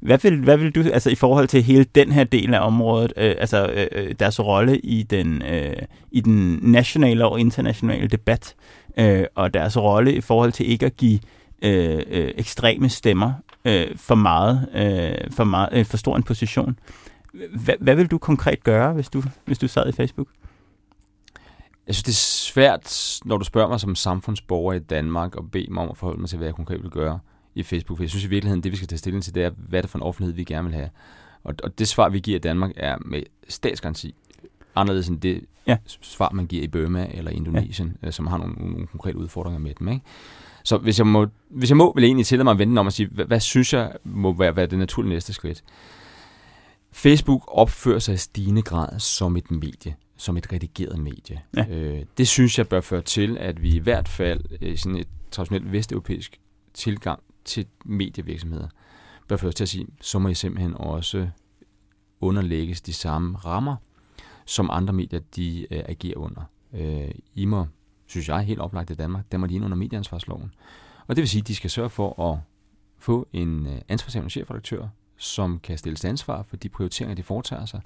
hvad vil, hvad vil du, altså i forhold til hele den her del af området, øh, altså øh, øh, deres rolle i den, øh, i den nationale og internationale debat, øh, og deres rolle i forhold til ikke at give øh, øh, ekstreme stemmer øh, for meget, øh, for, meget øh, for stor en position. Hvad, hvad vil du konkret gøre, hvis du, hvis du sad i Facebook? Jeg synes, det er svært, når du spørger mig som samfundsborger i Danmark, og bede mig om at forholde mig til, hvad jeg konkret vil gøre i Facebook. For jeg synes i virkeligheden, det vi skal tage stilling til, det er, hvad er det for en offentlighed, vi gerne vil have. Og, og det svar, vi giver i Danmark, er med statsgaranti anderledes end det ja. svar, man giver i Burma eller Indonesien, ja. Øh, som har nogle, nogle konkrete udfordringer med dem. Ikke? Så hvis jeg må, hvis jeg må vil jeg egentlig tillade mig at vente om at sige, hvad, hvad synes jeg må være, være det naturlige næste skridt? Facebook opfører sig i stigende grad som et medie, som et redigeret medie. Ja. Øh, det synes jeg bør føre til, at vi i hvert fald i sådan et traditionelt vesteuropæisk tilgang til medievirksomheder bør først til at sige, så må I simpelthen også underlægges de samme rammer, som andre medier de øh, agerer under. Øh, I må, synes jeg, helt oplagt i Danmark, der må de ind under medieansvarsloven. Og det vil sige, at de skal sørge for at få en øh, ansvarshavende chefredaktør, som kan stilles ansvar for de prioriteringer, de foretager sig,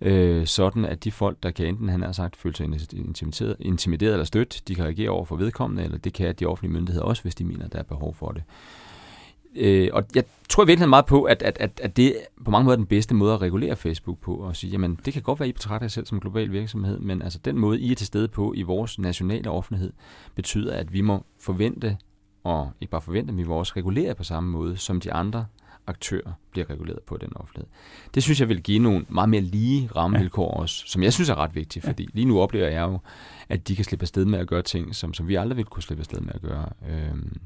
øh, sådan at de folk, der kan enten, han har sagt, føle sig intimideret, intimideret eller stødt, de kan reagere over for vedkommende, eller det kan de offentlige myndigheder også, hvis de mener, der er behov for det. Øh, og jeg tror virkelig meget på, at, at, at, at det på mange måder er den bedste måde at regulere Facebook på, og sige, jamen det kan godt være, at I betragter jer selv som global virksomhed, men altså den måde, I er til stede på i vores nationale offentlighed, betyder, at vi må forvente, og ikke bare forvente, men vi må også regulere på samme måde, som de andre aktører bliver reguleret på den offentlighed. Det synes jeg vil give nogle meget mere lige rammevilkår ja. også, som jeg synes er ret vigtigt, fordi lige nu oplever jeg jo, at de kan slippe afsted med at gøre ting, som, som vi aldrig ville kunne slippe afsted med at gøre. Øhm.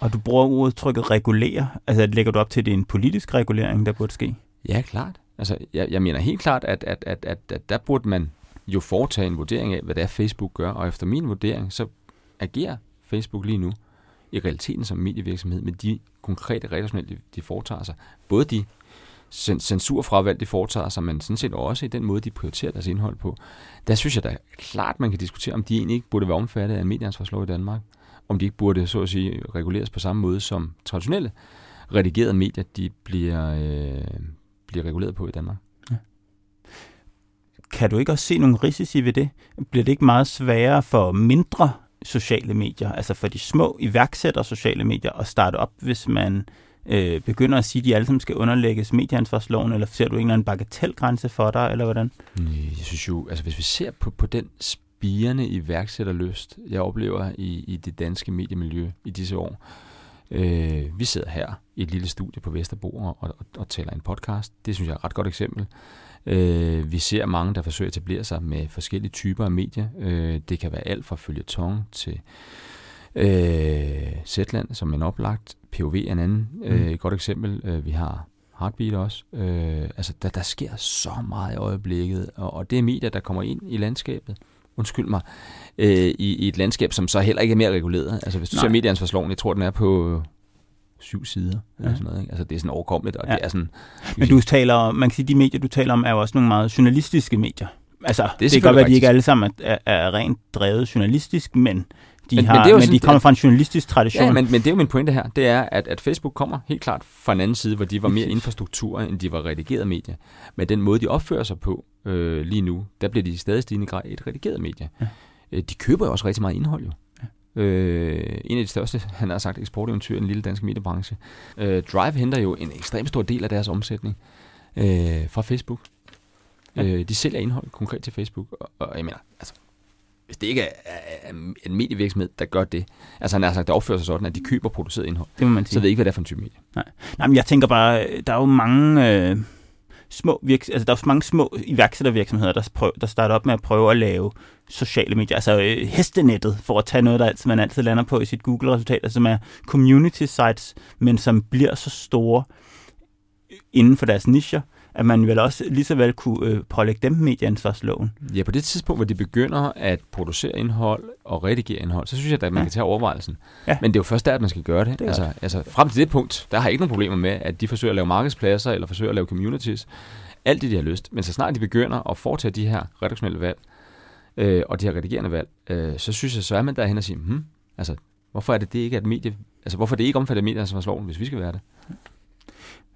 Og du bruger udtrykket regulere, altså lægger du op til, at det er en politisk regulering, der burde ske? Ja, klart. Altså, jeg, jeg mener helt klart, at, at, at, at, at der burde man jo foretage en vurdering af, hvad det er, Facebook gør, og efter min vurdering, så agerer Facebook lige nu i realiteten som medievirksomhed med de konkrete regler, de, de foretager sig. Både de censurfravalg, de foretager sig, men sådan set også i den måde, de prioriterer deres indhold på. Der synes jeg da klart, man kan diskutere, om de egentlig ikke burde være omfattet af en medieansvarslov i Danmark. Om de ikke burde, så at sige, reguleres på samme måde som traditionelle redigerede medier, de bliver, øh, bliver reguleret på i Danmark. Ja. Kan du ikke også se nogle risici ved det? Bliver det ikke meget sværere for mindre sociale medier, altså for de små iværksætter sociale medier, at starte op, hvis man øh, begynder at sige, at de alle sammen skal underlægges medieansvarsloven, eller ser du en eller anden bagatelgrænse for dig, eller hvordan? Jeg synes jo, altså hvis vi ser på, på den spirende iværksætterlyst, jeg oplever i, i det danske mediemiljø i disse år, øh, vi sidder her i et lille studie på Vesterbro og, og, og taler en podcast. Det synes jeg er et ret godt eksempel. Øh, vi ser mange, der forsøger at etablere sig med forskellige typer af medier. Øh, det kan være alt fra følgetong til øh, Zetland som en oplagt, POV er en anden øh, mm. et godt eksempel. Øh, vi har Heartbeat også. Øh, altså, der, der sker så meget i øjeblikket, og, og det er medier, der kommer ind i landskabet undskyld mig, øh, i, i et landskab, som så heller ikke er mere reguleret. Altså hvis du Nej. ser medieansvarsloven, jeg tror, den er på syv sider. Ja. Eller sådan noget, ikke? Altså, det er sådan overkommeligt, og ja. det er sådan... Men du taler man kan sige, de medier, du taler om, er jo også nogle meget journalistiske medier. Altså, det, det kan godt være, at de ikke alle sammen er, er rent drevet journalistisk, men de, men, har, men, det er men sådan, de kommer fra en journalistisk tradition. Ja, men, men det er jo min pointe her, det er, at, at Facebook kommer helt klart fra en anden side, hvor de var mere infrastruktur, end de var redigeret medier. Men den måde, de opfører sig på øh, lige nu, der bliver de i stadig stigende grad et redigeret medie. Ja. Øh, de køber jo også rigtig meget indhold jo. Øh, en af de største, han har sagt, eksporteventyr i den lille danske mediebranche. Øh, Drive henter jo en ekstremt stor del af deres omsætning øh, fra Facebook. Ja. Øh, de sælger indhold konkret til Facebook, og, og jeg mener, altså, hvis det ikke er, er, en medievirksomhed, der gør det, altså han har sagt, der opfører sig sådan, at de køber produceret indhold, det må man sige. så ved jeg ikke, hvad det er for en type medie. Nej, Nej men jeg tænker bare, der er jo mange... Øh små virks altså der er mange små iværksættervirksomheder, der, prøv, der starter op med at prøve at lave sociale medier, altså øh, hestenettet, for at tage noget, der altid, man altid lander på i sit Google-resultat, altså, som er community sites, men som bliver så store inden for deres nischer, at man vel også lige så vel kunne øh, pålægge dem medieansvarsloven. Ja, på det tidspunkt, hvor de begynder at producere indhold og redigere indhold, så synes jeg, at man ja. kan tage overvejelsen. Ja. Men det er jo først der, at man skal gøre det. det altså, altså, frem til det punkt, der har jeg ikke nogen problemer med, at de forsøger at lave markedspladser eller forsøger at lave communities. Alt det, de har lyst. Men så snart de begynder at foretage de her redaktionelle valg, øh, og de her redigerende valg, øh, så synes jeg, så er man derhen og siger, hmm, altså, hvorfor er det, det ikke er et medie, altså, hvorfor er det ikke omfattet af medieansvarsloven, hvis vi skal være det?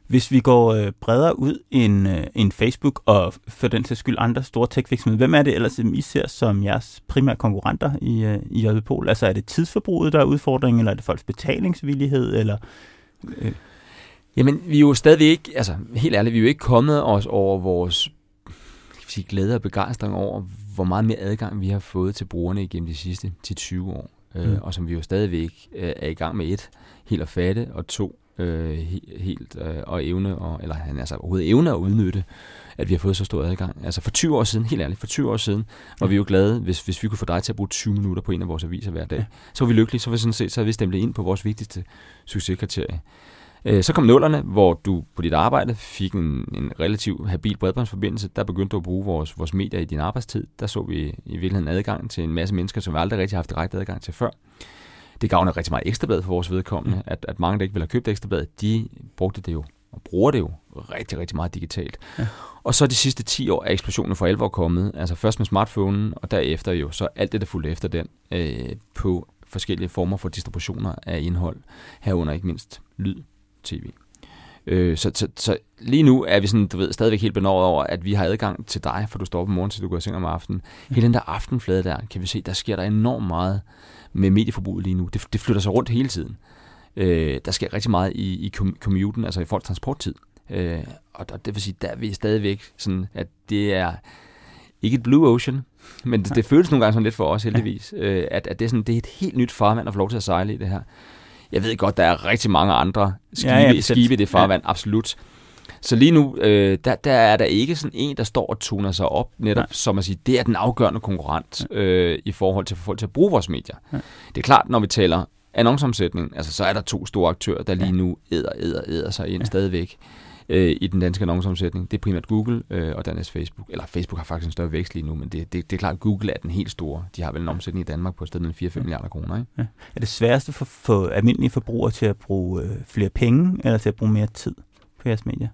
Hvis vi går øh, bredere ud end, øh, end Facebook og for den til skyld andre store tech-virksomheder, hvem er det ellers, I ser som jeres primære konkurrenter i, øh, i Jødepol? Altså er det tidsforbruget, der er udfordringen, eller er det folks betalingsvillighed, eller... Øh? Jamen, vi er jo stadigvæk ikke, altså helt ærligt, vi er jo ikke kommet os over vores sige, glæde og begejstring over, hvor meget mere adgang vi har fået til brugerne igennem de sidste 10-20 år. Øh, mm. Øh, og som vi jo stadigvæk øh, er i gang med et, helt at fatte, og to, øh, helt øh, og evne, og, eller han altså overhovedet evne at udnytte, at vi har fået så stor adgang. Altså for 20 år siden, helt ærligt, for 20 år siden, var vi jo glade, hvis, hvis vi kunne få dig til at bruge 20 minutter på en af vores aviser hver dag. Ja. Så var vi lykkelige, så var vi sådan set, så havde vi stemplet ind på vores vigtigste succeskriterie. Øh, så kom nullerne, hvor du på dit arbejde fik en, en relativt habil bredbåndsforbindelse. Der begyndte du at bruge vores, vores medier i din arbejdstid. Der så vi i virkeligheden adgang til en masse mennesker, som vi aldrig rigtig har haft direkte adgang til før. Det gavner rigtig meget ekstrablad for vores vedkommende, mm. at, at mange, der ikke vil have købt ekstrablad, de brugte det jo og bruger det jo rigtig, rigtig meget digitalt. Ja. Og så de sidste 10 år er eksplosionen for alvor kommet. Altså først med smartphonen, og derefter jo så alt det, der fulgte efter den, øh, på forskellige former for distributioner af indhold, herunder ikke mindst lyd, tv. Øh, så, så, så lige nu er vi sådan, du ved, stadigvæk helt benåret over, at vi har adgang til dig, for du står op om morgenen, til du går i seng om aftenen. Hele den der aftenflade der, kan vi se, der sker der enormt meget med medieforbruget lige nu. Det, det flytter sig rundt hele tiden. Øh, der sker rigtig meget i, i commuten, altså i folks transporttid. Øh, og det vil sige, der er vi stadigvæk sådan, at det er ikke et blue ocean, men det, det føles nogle gange sådan lidt for os heldigvis, øh, at, at det, er sådan, det er et helt nyt farvand at få lov til at sejle i det her. Jeg ved godt, der er rigtig mange andre skibe, ja, ja, skibe i det farvand, ja. absolut. Så lige nu, øh, der, der er der ikke sådan en, der står og tuner sig op, netop Nej. som at sige, det er den afgørende konkurrent øh, i forhold til for folk til at bruge vores medier. Ja. Det er klart, når vi taler annonceomsætning, altså så er der to store aktører, der lige nu æder, æder, æder sig ind ja. stadigvæk øh, i den danske annonceomsætning. Det er primært Google øh, og dernæst Facebook. Eller Facebook har faktisk en større vækst lige nu, men det, det, det er klart, at Google er den helt store. De har vel en omsætning i Danmark på et sted mellem 4-5 ja. milliarder kroner. Ikke? Ja. Er det sværeste for, for almindelige forbrugere til at bruge øh, flere penge, eller til at bruge mere tid på jeres medier?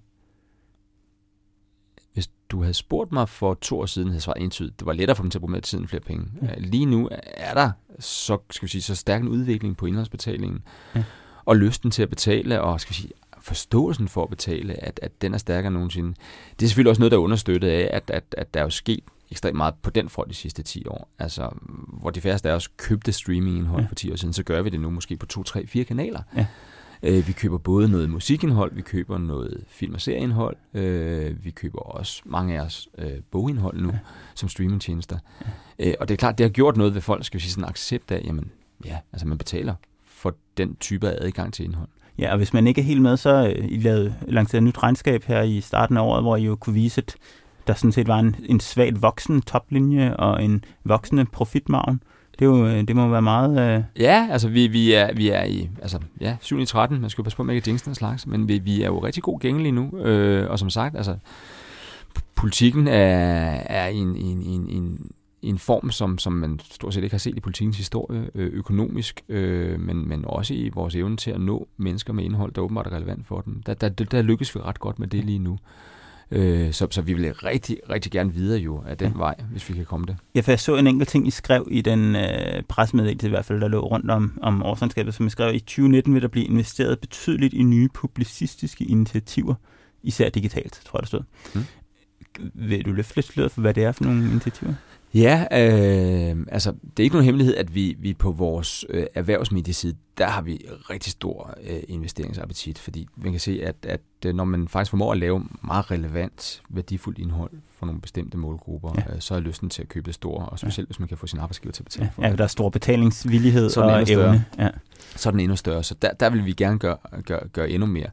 Hvis du havde spurgt mig for to år siden, havde svaret entydigt, det var lettere for dem til at bruge mere tid end flere penge. Ja. Lige nu er der så, skal vi sige, så stærk en udvikling på indholdsbetalingen, ja. og lysten til at betale, og skal vi sige, forståelsen for at betale, at, at den er stærkere end nogensinde. Det er selvfølgelig også noget, der er understøttet af, at, at, at der er jo sket ekstremt meget på den front de sidste 10 år. Altså, hvor de færreste af os købte streamingindhold ja. for 10 år siden, så gør vi det nu måske på 2, 3, 4 kanaler. Ja. Øh, vi køber både noget musikindhold, vi køber noget film- og serieindhold, øh, vi køber også mange af os øh, bogindhold nu, ja. som streamingtjenester. Ja. Øh, og det er klart, det har gjort noget ved folk, skal vi sige, sådan accept af, jamen, ja, altså man betaler for den type af adgang til indhold. Ja, og hvis man ikke er helt med, så øh, I lavede lanceret et nyt regnskab her i starten af året, hvor I jo kunne vise, at der sådan set var en, en svagt voksen toplinje og en voksende profitmargen. Det, er jo, øh, det må være meget... Øh... Ja, altså vi, vi, er, vi er i altså, ja, 7 i 13. Man skal jo passe på med ikke at slags, men vi, vi er jo rigtig god gængelige nu. Øh, og som sagt, altså, politikken er, er en, en, en, en en form, som, som man stort set ikke har set i politikens historie, øh, økonomisk, øh, men, men også i vores evne til at nå mennesker med indhold, der åbenbart er relevant for dem. Der, der, der lykkes vi ret godt med det lige nu. Øh, så, så vi vil rigtig, rigtig gerne videre jo af den ja. vej, hvis vi kan komme det. Ja, for jeg så en enkelt ting, I skrev i den øh, pressemeddelelse i hvert fald, der lå rundt om, om årsregnskabet, som I skrev, i 2019 vil der blive investeret betydeligt i nye publicistiske initiativer, især digitalt, tror jeg, der stod. Hmm. Vil du løfte lidt sløret for, hvad det er for nogle initiativer? Ja, øh, altså det er ikke nogen hemmelighed, at vi, vi på vores øh, erhvervsmedieside, der har vi rigtig stor øh, investeringsappetit, fordi man kan se, at, at øh, når man faktisk formår at lave meget relevant, værdifuldt indhold for nogle bestemte målgrupper, ja. øh, så er lysten til at købe det stor, og specielt ja. hvis man kan få sin arbejdsgiver til at betale for ja, det. der er stor betalingsvillighed så og evne. Ja. Så er den endnu større, så der, der vil vi gerne gøre, gøre, gøre endnu mere.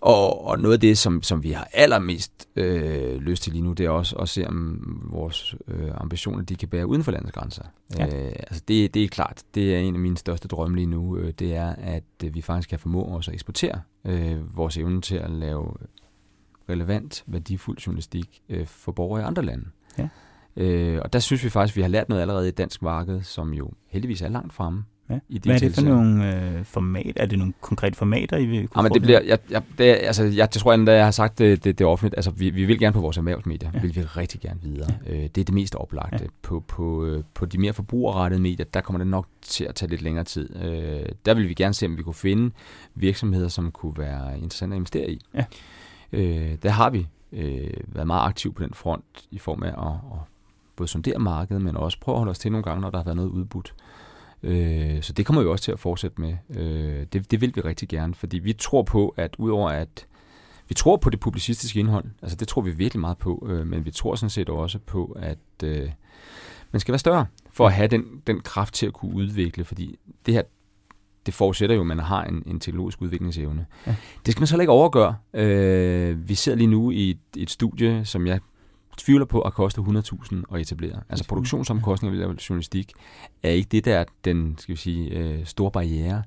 Og, og noget af det, som, som vi har allermest øh, lyst til lige nu, det er også at se, om vores øh, ambitioner de kan bære uden for landets grænser. Ja. Øh, altså det, det er klart, det er en af mine største drømme lige nu, øh, det er, at øh, vi faktisk kan formå os at eksportere øh, vores evne til at lave relevant, værdifuld journalistik øh, for borgere i andre lande. Ja. Øh, og der synes vi faktisk, at vi har lært noget allerede i dansk marked, som jo heldigvis er langt fremme. Ja. I Hvad er det for nogle øh, format? Er det nogle konkrete formater, I vil kunne ja, men det bliver, jeg, jeg, det, altså, jeg, tror jeg, jeg har sagt det, det, det offentligt. Altså, vi, vi vil gerne på vores erhvervsmedier, ja. vil vi rigtig gerne videre. Ja. Øh, det er det mest oplagte. Ja. På, på, øh, på de mere forbrugerrettede medier, der kommer det nok til at tage lidt længere tid. Øh, der vil vi gerne se, om vi kunne finde virksomheder, som kunne være interessante at investere i. Ja. Øh, der har vi øh, været meget aktiv på den front i form af at, at både sondere markedet, men også prøve at holde os til nogle gange, når der har været noget udbudt. Øh, så det kommer vi også til at fortsætte med. Øh, det, det vil vi rigtig gerne, fordi vi tror på, at udover at vi tror på det publicistiske indhold, altså det tror vi virkelig meget på, øh, men vi tror sådan set også på, at øh, man skal være større for at have den, den kraft til at kunne udvikle, fordi det her, det forudsætter jo, at man har en, en teknologisk udviklingsevne. Ja. Det skal man så ikke overgøre. Øh, vi ser lige nu i et, et studie, som jeg tvivler på at koste 100.000 at etablere. Altså produktionsomkostninger ved journalistik er ikke det, der er den skal vi sige, øh, store barriere.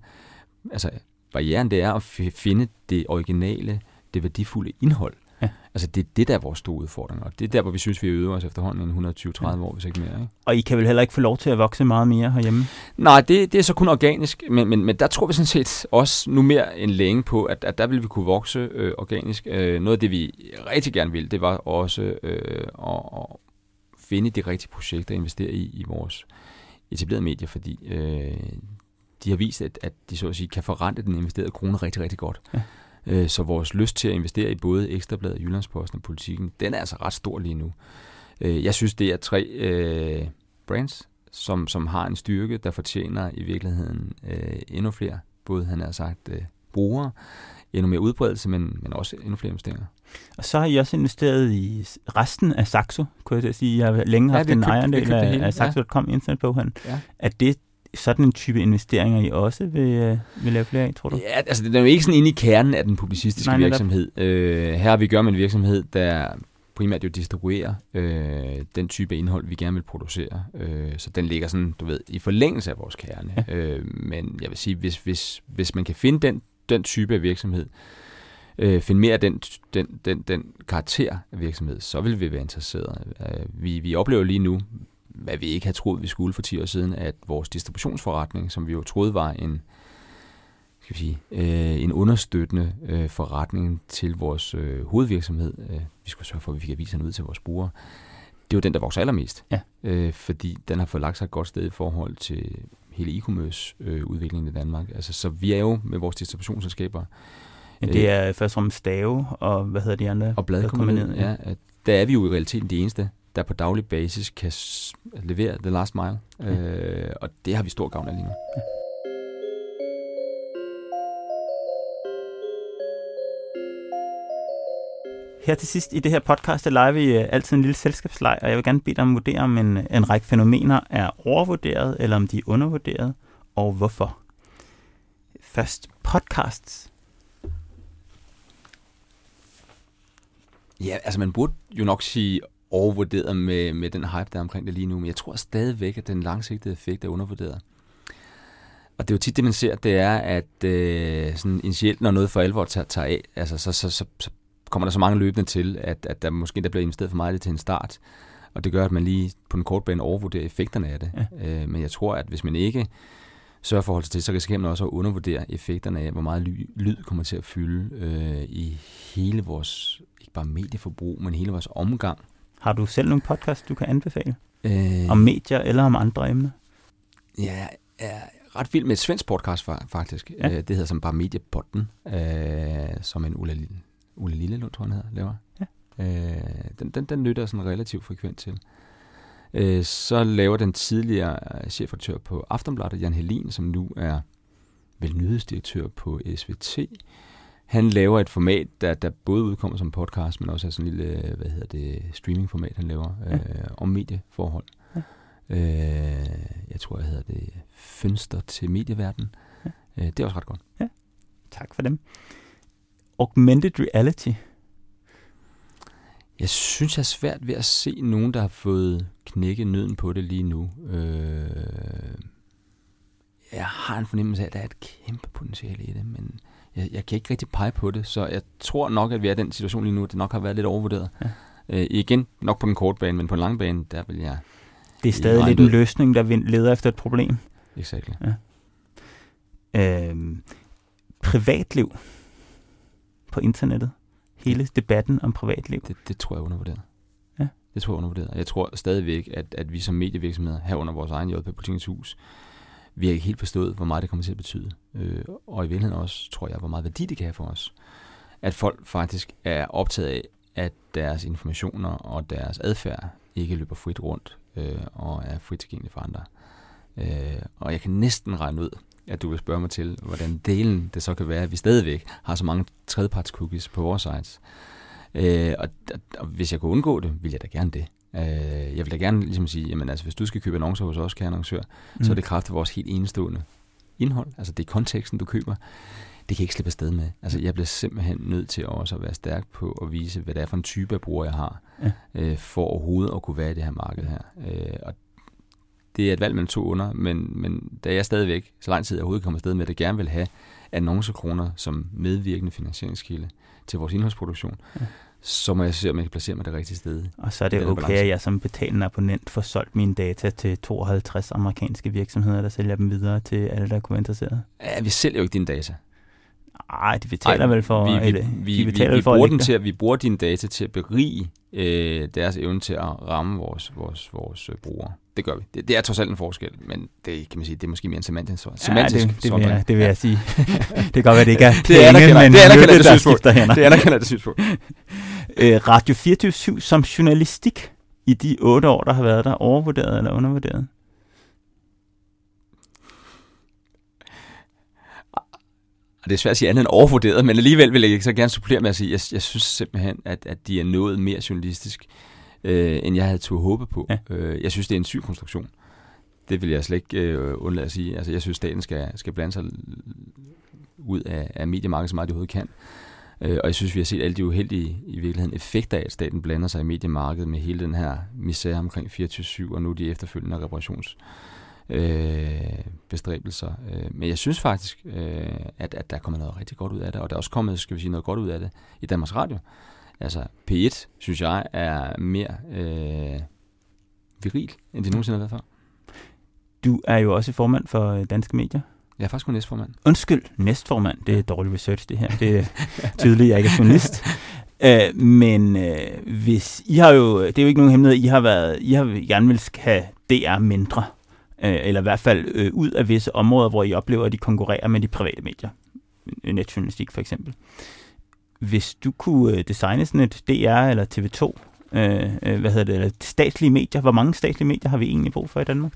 Altså barrieren det er at finde det originale, det værdifulde indhold. Ja. Altså det er det, der er vores store udfordring, og det er der, hvor vi synes, vi øvet os efterhånden i 120-30 ja. år, hvis ikke mere. Ikke? Og I kan vel heller ikke få lov til at vokse meget mere herhjemme? Nej, det, det er så kun organisk, men, men, men der tror vi sådan set også nu mere end længe på, at, at der vil vi kunne vokse øh, organisk. Øh, noget af det, vi rigtig gerne vil, det var også øh, at, at finde de rigtige projekter at investere i, i vores etablerede medier, fordi øh, de har vist, at, at de så at sige kan forrente den investerede krone rigtig, rigtig godt. Ja. Øh, så vores lyst til at investere i både Ekstrabladet, Jyllandsposten og Politikken, den er altså ret stor lige nu. Øh, jeg synes, det er tre øh, brands, som, som har en styrke, der fortjener i virkeligheden øh, endnu flere, både han har sagt øh, brugere, endnu mere udbredelse, men, men også endnu flere investeringer. Og så har I også investeret i resten af Saxo, kunne jeg sige. Jeg har længe haft ja, en ejerdel af, af Saxo.com ja. internetboghandel. Ja. Er det sådan en type investeringer, I også vil, øh, vil lave flere af, tror du? Ja, altså det er jo ikke sådan inde i kernen af den publicistiske Nej, virksomhed. Øh, her har vi gør med en virksomhed, der primært jo distribuerer øh, den type indhold, vi gerne vil producere. Øh, så den ligger sådan, du ved, i forlængelse af vores kerne. Ja. Øh, men jeg vil sige, hvis, hvis, hvis man kan finde den, den type af virksomhed, øh, finde mere af den, den, den, den karakter af virksomhed, så vil vi være interesserede. Øh, vi, vi oplever lige nu, hvad vi ikke havde troet, vi skulle for 10 år siden, at vores distributionsforretning, som vi jo troede var en, skal vi sige, øh, en understøttende øh, forretning til vores øh, hovedvirksomhed, øh, vi skulle sørge for, at vi fik aviserne ud til vores brugere, det var den, der vokser allermest. Ja. Øh, fordi den har fået lagt sig et godt sted i forhold til hele e-commerce øh, udviklingen i Danmark. Altså, så vi er jo med vores distributionsselskaber Ja, det er først og fremmest Stave, og hvad hedder de andre? Og Bladkommunet, ja. ja. Der er vi jo i realiteten de eneste, der på daglig basis kan levere the last mile. Ja. Øh, og det har vi stor gavn af lige nu. Ja. Her til sidst i det her podcast, der leger vi øh, altid en lille selskabsleg, og jeg vil gerne bede dig om at vurdere, om en, en række fænomener er overvurderet, eller om de er undervurderet, og hvorfor. Først podcasts. Ja, altså man burde jo nok sige overvurderet med, med den hype, der er omkring det lige nu, men jeg tror stadigvæk, at den langsigtede effekt er undervurderet. Og det er jo tit det, man ser, det er, at øh, sådan initielt, når noget for alvor tager, tager af, altså, så, så, så, så kommer der så mange løbende til, at, at der måske der bliver investeret for meget til en start, og det gør, at man lige på den korte bane overvurderer effekterne af det. Ja. Øh, men jeg tror, at hvis man ikke sørger for at holde sig til, så risikerer man også at undervurdere effekterne af, hvor meget ly, lyd kommer til at fylde øh, i hele vores, ikke bare medieforbrug, men hele vores omgang har du selv nogle podcast, du kan anbefale? Øh, om medier eller om andre emner? Ja, jeg er ret vild med et svensk podcast faktisk. Ja. Øh, det hedder som bare Mediepotten, øh, som en Ulla, Ulla Lillelund, tror jeg, hedder, laver. Ja. Øh, den, den, den lytter sådan relativt frekvent til. Øh, så laver den tidligere chefredaktør på Aftonbladet, Jan Helin, som nu er vel nyhedsdirektør på SVT, han laver et format, der, der både udkommer som podcast, men også er sådan en lille, hvad hedder det, streamingformat, han laver, ja. øh, om medieforhold. Ja. Øh, jeg tror, jeg hedder det Fønster til medieverden. Ja. Øh, det er også ret godt. Ja, tak for dem. Augmented reality. Jeg synes, jeg er svært ved at se nogen, der har fået knækket nøden på det lige nu. Øh, jeg har en fornemmelse af, at der er et kæmpe potentiale i det, men jeg, jeg kan ikke rigtig pege på det, så jeg tror nok, at vi er i den situation lige nu, at det nok har været lidt overvurderet. Ja. Øh, igen, nok på den korte bane, men på den lange bane, der vil jeg... Det er stadig lidt en løsning, der leder efter et problem. Exakt. Ja. Øhm, privatliv på internettet. Hele debatten om privatliv. Det, det tror jeg er undervurderet. Ja. Det tror jeg er undervurderet. Jeg tror stadigvæk, at, at vi som medievirksomheder, herunder vores egen JP Politikens Hus, vi har ikke helt forstået, hvor meget det kommer til at betyde. Øh, og i virkeligheden også, tror jeg, hvor meget værdi det kan have for os. At folk faktisk er optaget af, at deres informationer og deres adfærd ikke løber frit rundt øh, og er frit tilgængelige for andre. Øh, og jeg kan næsten regne ud, at du vil spørge mig til, hvordan delen det så kan være, at vi stadigvæk har så mange tredjeparts cookies på vores sites. Øh, og, og hvis jeg kunne undgå det, vil jeg da gerne det. Øh, jeg vil da gerne ligesom sige, jamen altså, hvis du skal købe annoncer hos os, kære annoncør, mm. så er det kraftigt vores helt enestående indhold. Altså det er konteksten, du køber. Det kan ikke slippe afsted med. Altså jeg bliver simpelthen nødt til også at være stærk på at vise, hvad det er for en type af bruger, jeg har, ja. øh, for overhovedet at kunne være i det her marked her. Øh, og det er et valg mellem to under, men, men da jeg stadigvæk, så lang tid jeg overhovedet kommer afsted med, at jeg gerne vil have annoncekroner som medvirkende finansieringskilde til vores indholdsproduktion, ja så må jeg se, om jeg kan placere mig det rigtige sted. Og så er det okay, at jeg som betalende abonnent får solgt mine data til 52 amerikanske virksomheder, der sælger dem videre til alle, der kunne være interesseret. Ja, vi sælger jo ikke dine data. Nej, de betaler Ej, vel for... Vi, vi, vi, de betaler vi, vi, for bruger den til at, vi bruger dine data til at berige øh, deres evne til at ramme vores, vores, vores øh, brugere. Det gør vi. Det, det er trods alt en forskel, men det kan man sige, det er måske mere en semantisk, semantisk ja, det, det, vil jeg, det vil jeg sige. det kan godt være, det ikke er det penge, anerkender, men det anerkender det synspunkt. Hænder. Det anerkender det synspunkt. øh, Radio 24 som journalistik i de otte år, der har været der, overvurderet eller undervurderet? Og det er svært at sige andet end overvurderet, men alligevel vil jeg så gerne supplere med at sige, at jeg, jeg synes simpelthen, at, at de er nået mere journalistisk, øh, end jeg havde turde håbe på. Ja. Øh, jeg synes, det er en syg konstruktion. Det vil jeg slet ikke øh, undlade at sige. Altså, jeg synes, staten skal, skal blande sig ud af, af mediemarkedet så meget, de overhovedet kan. Øh, og jeg synes, vi har set alle de uheldige i virkeligheden effekter af, at staten blander sig i mediemarkedet med hele den her misære omkring 24-7, og nu de efterfølgende reparations øh, bestræbelser. Øh, men jeg synes faktisk, øh, at, at der er kommet noget rigtig godt ud af det, og der er også kommet, skal vi sige, noget godt ud af det i Danmarks Radio. Altså P1, synes jeg, er mere øh, viril, end det nogensinde har været før. Du er jo også formand for øh, Danske Medier. Jeg er faktisk kun næstformand. Undskyld, næstformand. Det er dårlig research, det her. Det er tydeligt, jeg ikke er journalist. Uh, men uh, hvis I har jo, det er jo ikke nogen hemmelighed, I har været, I har gerne vil have DR mindre øh, eller i hvert fald øh, ud af visse områder, hvor I oplever, at de konkurrerer med de private medier. Netjournalistik for eksempel. Hvis du kunne øh, designe sådan et DR eller TV2, øh, øh, hvad hedder det, eller statslige medier, hvor mange statslige medier har vi egentlig brug for i Danmark?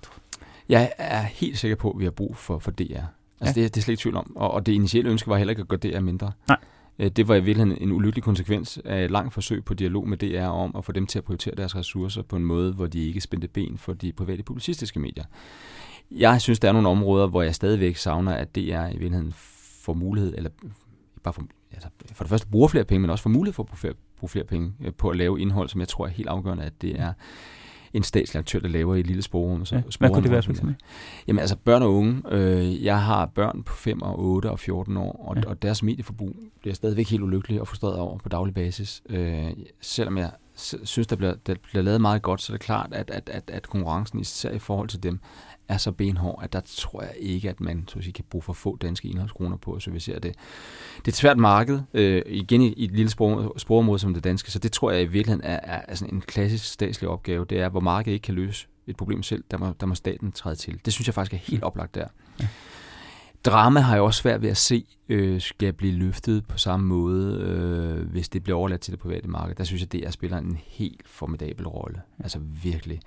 Jeg er helt sikker på, at vi har brug for, for DR. Altså ja. det, det er slet ikke tvivl om. Og, og det initielle ønske var heller ikke at gøre DR mindre. Nej. Øh, det var i virkeligheden en ulykkelig konsekvens af et langt forsøg på dialog med DR om at få dem til at prioritere deres ressourcer på en måde, hvor de ikke spændte ben for de private publicistiske medier. Jeg synes, der er nogle områder, hvor jeg stadigvæk savner, at DR i virkeligheden får mulighed, eller bare for, altså for det første bruger flere penge, men også får mulighed for at bruge flere penge øh, på at lave indhold, som jeg tror er helt afgørende, at det er en statslig aktør, der laver i et lille sprogrum. Så ja, hvad kunne det være for eksempel? Jamen altså børn og unge. Øh, jeg har børn på 5 og 8 og 14 år, og, ja. og deres medieforbrug bliver stadigvæk helt ulykkelig og frustreret over på daglig basis. Øh, selvom jeg synes, der bliver, der bliver lavet meget godt, så er det klart, at, at, at, at konkurrencen, især i forhold til dem, er så benhård, at der tror jeg ikke, at man så at sige, kan bruge for få danske indholdskroner på at servicere det. Det er et svært marked, øh, igen i, i et lille sprog, sprogområde som det danske, så det tror jeg i virkeligheden er, er, er sådan en klassisk statslig opgave. Det er, hvor markedet ikke kan løse et problem selv, der må, der må staten træde til. Det synes jeg faktisk er helt oplagt der. Ja. Drama har jeg også svært ved at se, øh, skal blive løftet på samme måde, øh, hvis det bliver overladt til det private marked. Der synes jeg, at DR spiller en helt formidabel rolle. Altså virkelig.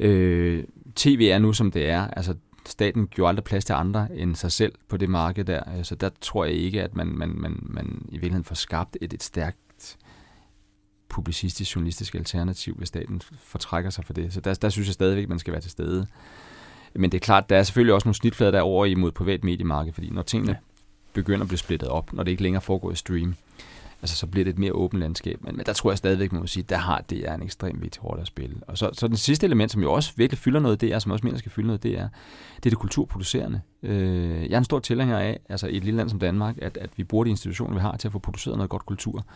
Øh, TV er nu, som det er. Altså, staten gjorde aldrig plads til andre end sig selv på det marked der. Så der tror jeg ikke, at man, man, man, man i virkeligheden får skabt et, et stærkt publicistisk, journalistisk alternativ, hvis staten fortrækker sig for det. Så der, der synes jeg stadigvæk, at man skal være til stede. Men det er klart, der er selvfølgelig også nogle snitflader derovre imod privat mediemarked, fordi når tingene ja. begynder at blive splittet op, når det ikke længere foregår i stream, altså så bliver det et mere åbent landskab. Men, men der tror jeg stadigvæk, man må sige, der har det er en ekstrem vigtig rolle at spille. Og så, så den sidste element, som jo også virkelig fylder noget, det er, som også mener skal fylde noget, det er det, er det kulturproducerende. Øh, jeg er en stor tilhænger af, altså i et lille land som Danmark, at, at vi bruger de institutioner, vi har til at få produceret noget godt kultur.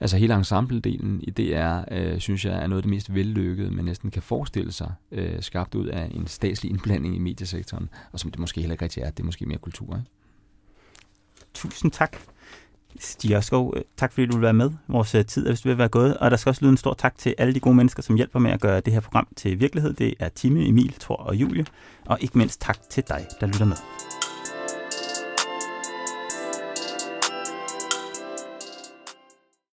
Altså hele ensembledelen i DR, øh, synes jeg, er noget af det mest vellykkede, man næsten kan forestille sig, øh, skabt ud af en statslig indblanding i mediesektoren, og som det måske heller ikke rigtig er, det er måske mere kultur. Ikke? Tusind tak. Stig Ørskov, øh, tak fordi du vil være med. Vores øh, tid er hvis du vil være gået, og der skal også lyde en stor tak til alle de gode mennesker, som hjælper med at gøre det her program til virkelighed. Det er Time, Emil, Thor og Julie, og ikke mindst tak til dig, der lytter med.